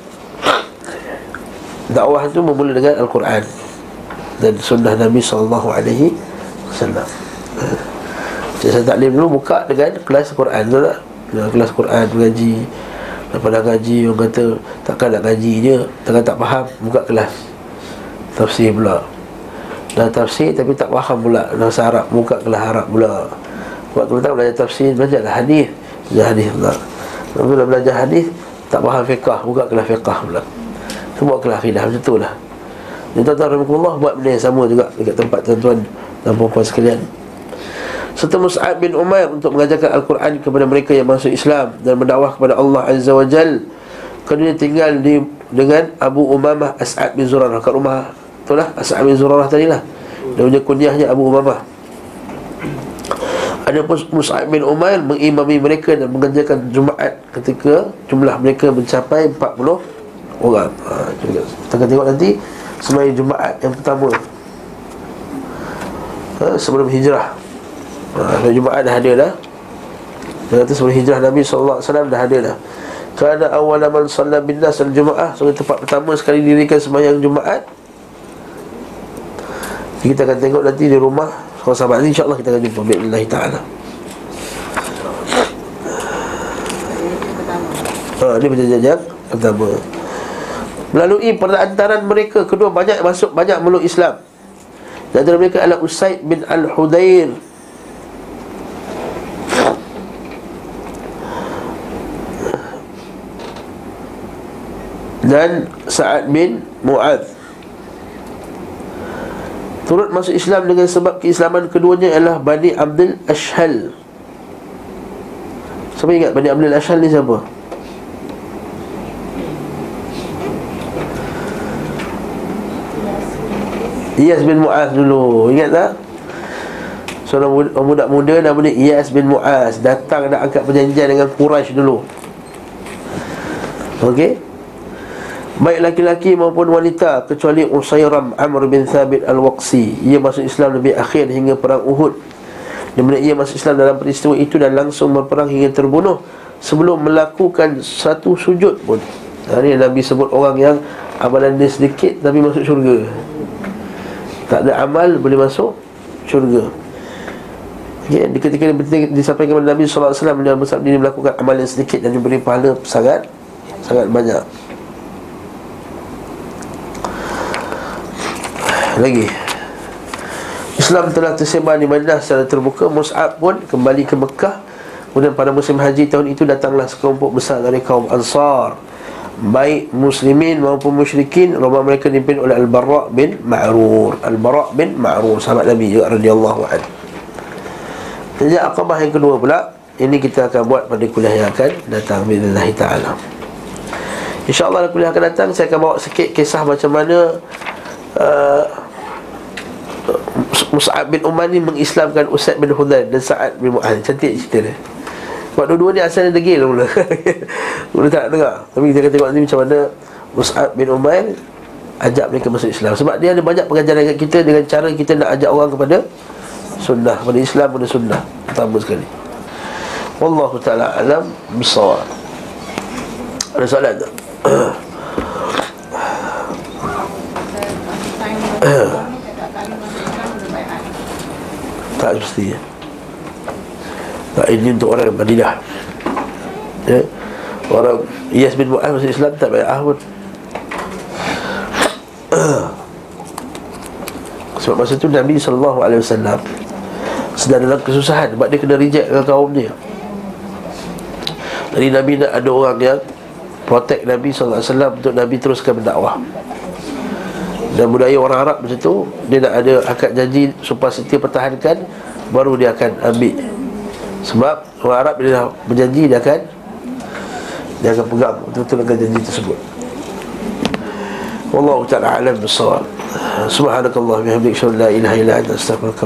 [SPEAKER 1] dakwah itu bermula dengan Al-Quran dan sunnah Nabi sallallahu alaihi wasallam. Saya taklim dulu buka dengan kelas Quran tu tak? Dengan kelas Quran mengaji. Dah ngaji orang kata takkan nak ngaji je, takkan tak faham, buka kelas. Tafsir pula. Dah tafsir tapi tak faham pula bahasa Arab, buka kelas Arab pula. Waktu kita belajar tafsir, belajarlah hadis. Belajar hadis pula. Lepas belajar hadis, tak faham fiqah, buka kelas fiqah pula. Itu buat kelah akidah macam tu lah. Dan tuan-tuan Rahmatullah buat benda yang sama juga Dekat tempat tuan-tuan dan perempuan sekalian. Serta Mus'ab bin Umar Untuk mengajarkan Al-Quran kepada mereka yang masuk Islam Dan berdakwah kepada Allah Azza wa Jal. Kerana tinggal di, dengan Abu Umamah As'ad bin Zurarah. Kat rumah Itulah As'ad bin Zurarah tadi lah. Dia punya kunyahnya Abu Umamah. Ada Mus'ab bin Umar mengimami mereka dan mengerjakan Jumaat ketika jumlah mereka mencapai 40 orang ha, Kita akan tengok nanti Semayang Jumaat yang pertama. Ha, Sebelum hijrah. Ha, Jumaat dah ada dah. Dia kata sebelum hijrah Nabi SAW dah ada dah. Kerana awal man salam bin nas al-Juma'ah So tempat pertama sekali dirikan semayang Jumaat. Kita akan tengok nanti di rumah Kalau sahabat ni insyaAllah kita akan jumpa. Bismillah ta'ala. Ha, ini perjanjian pertama Melalui perantaran mereka Kedua banyak masuk banyak meluk Islam. Dan antara mereka adalah Usaid bin Al-Hudair Dan Sa'ad bin Mu'ad Turut masuk Islam dengan sebab keislaman keduanya adalah Bani Abdul Ashhal. Siapa ingat Bani Abdul Ashhal ni siapa? Iyas bin Mu'az dulu. Ingat tak? Seorang muda, muda nama dia Iyas bin Mu'az. Datang nak angkat perjanjian dengan Quraisy dulu. Okey? Baik laki-laki maupun wanita Kecuali Usairam Amr bin Thabit Al-Waqsi. Ia masuk Islam lebih akhir hingga perang Uhud. Di mana ia masuk Islam dalam peristiwa itu Dan langsung berperang hingga terbunuh Sebelum melakukan satu sujud pun. Hari Nabi sebut orang yang Amalan dia sedikit tapi masuk syurga tak ada amal boleh masuk syurga. Okay, ketika ini disampaikan kepada Nabi SAW Dia bersabda ini melakukan amal yang sedikit Dan diberi pahala sangat Sangat banyak. Lagi Islam telah tersebar di Madinah secara terbuka. Mus'ab pun kembali ke Mekah. Kemudian pada musim haji tahun itu datanglah sekelompok besar dari kaum Ansar baik muslimin maupun musyrikin rumah mereka dipimpin oleh Al-Bara' bin Ma'rur. Al-Bara' bin Ma'rur sahabat Nabi juga radhiyallahu anhu. Jadi akabah yang kedua pula ini kita akan buat pada kuliah yang akan datang bismillah taala. Insyaallah kuliah akan datang saya akan bawa sikit kisah macam mana uh, Mus'ab bin Umar ni mengislamkan Usaid bin Hudail dan Sa'ad bin Mu'ad Cantik cerita dia Sebab dua-dua ni asalnya degil mula. Mula tak nak dengar. Tapi kita akan tengok nanti macam mana Mus'ab bin Umar Ajak mereka masuk Islam. Sebab dia ada banyak pengajaran kat kita Dengan cara kita nak ajak orang kepada Sunnah. Kepada Islam kepada sunnah. Pertama sekali. Wallahu ta'ala alam Bisawab Ada soalan tak? tak semestinya tak ini untuk orang Madinah. Ya. Orang Iyas bin Mu'ad masuk Islam tak banyak pun. Sebab masa tu Nabi SAW sedang dalam kesusahan sebab dia kena reject dengan kaum dia. Jadi Nabi nak ada orang yang protect Nabi SAW untuk Nabi teruskan berdakwah. Dan budaya orang Arab macam tu Dia nak ada akad janji Supaya setia pertahankan Baru dia akan ambil Sebab orang Arab bila berjanji Dia akan Dia akan pegang betul-betul dengan janji tersebut. Wallahu ta'ala alam bisawab Subhanakallah bihamdik Syurla ilaha ila anta astaghfirullah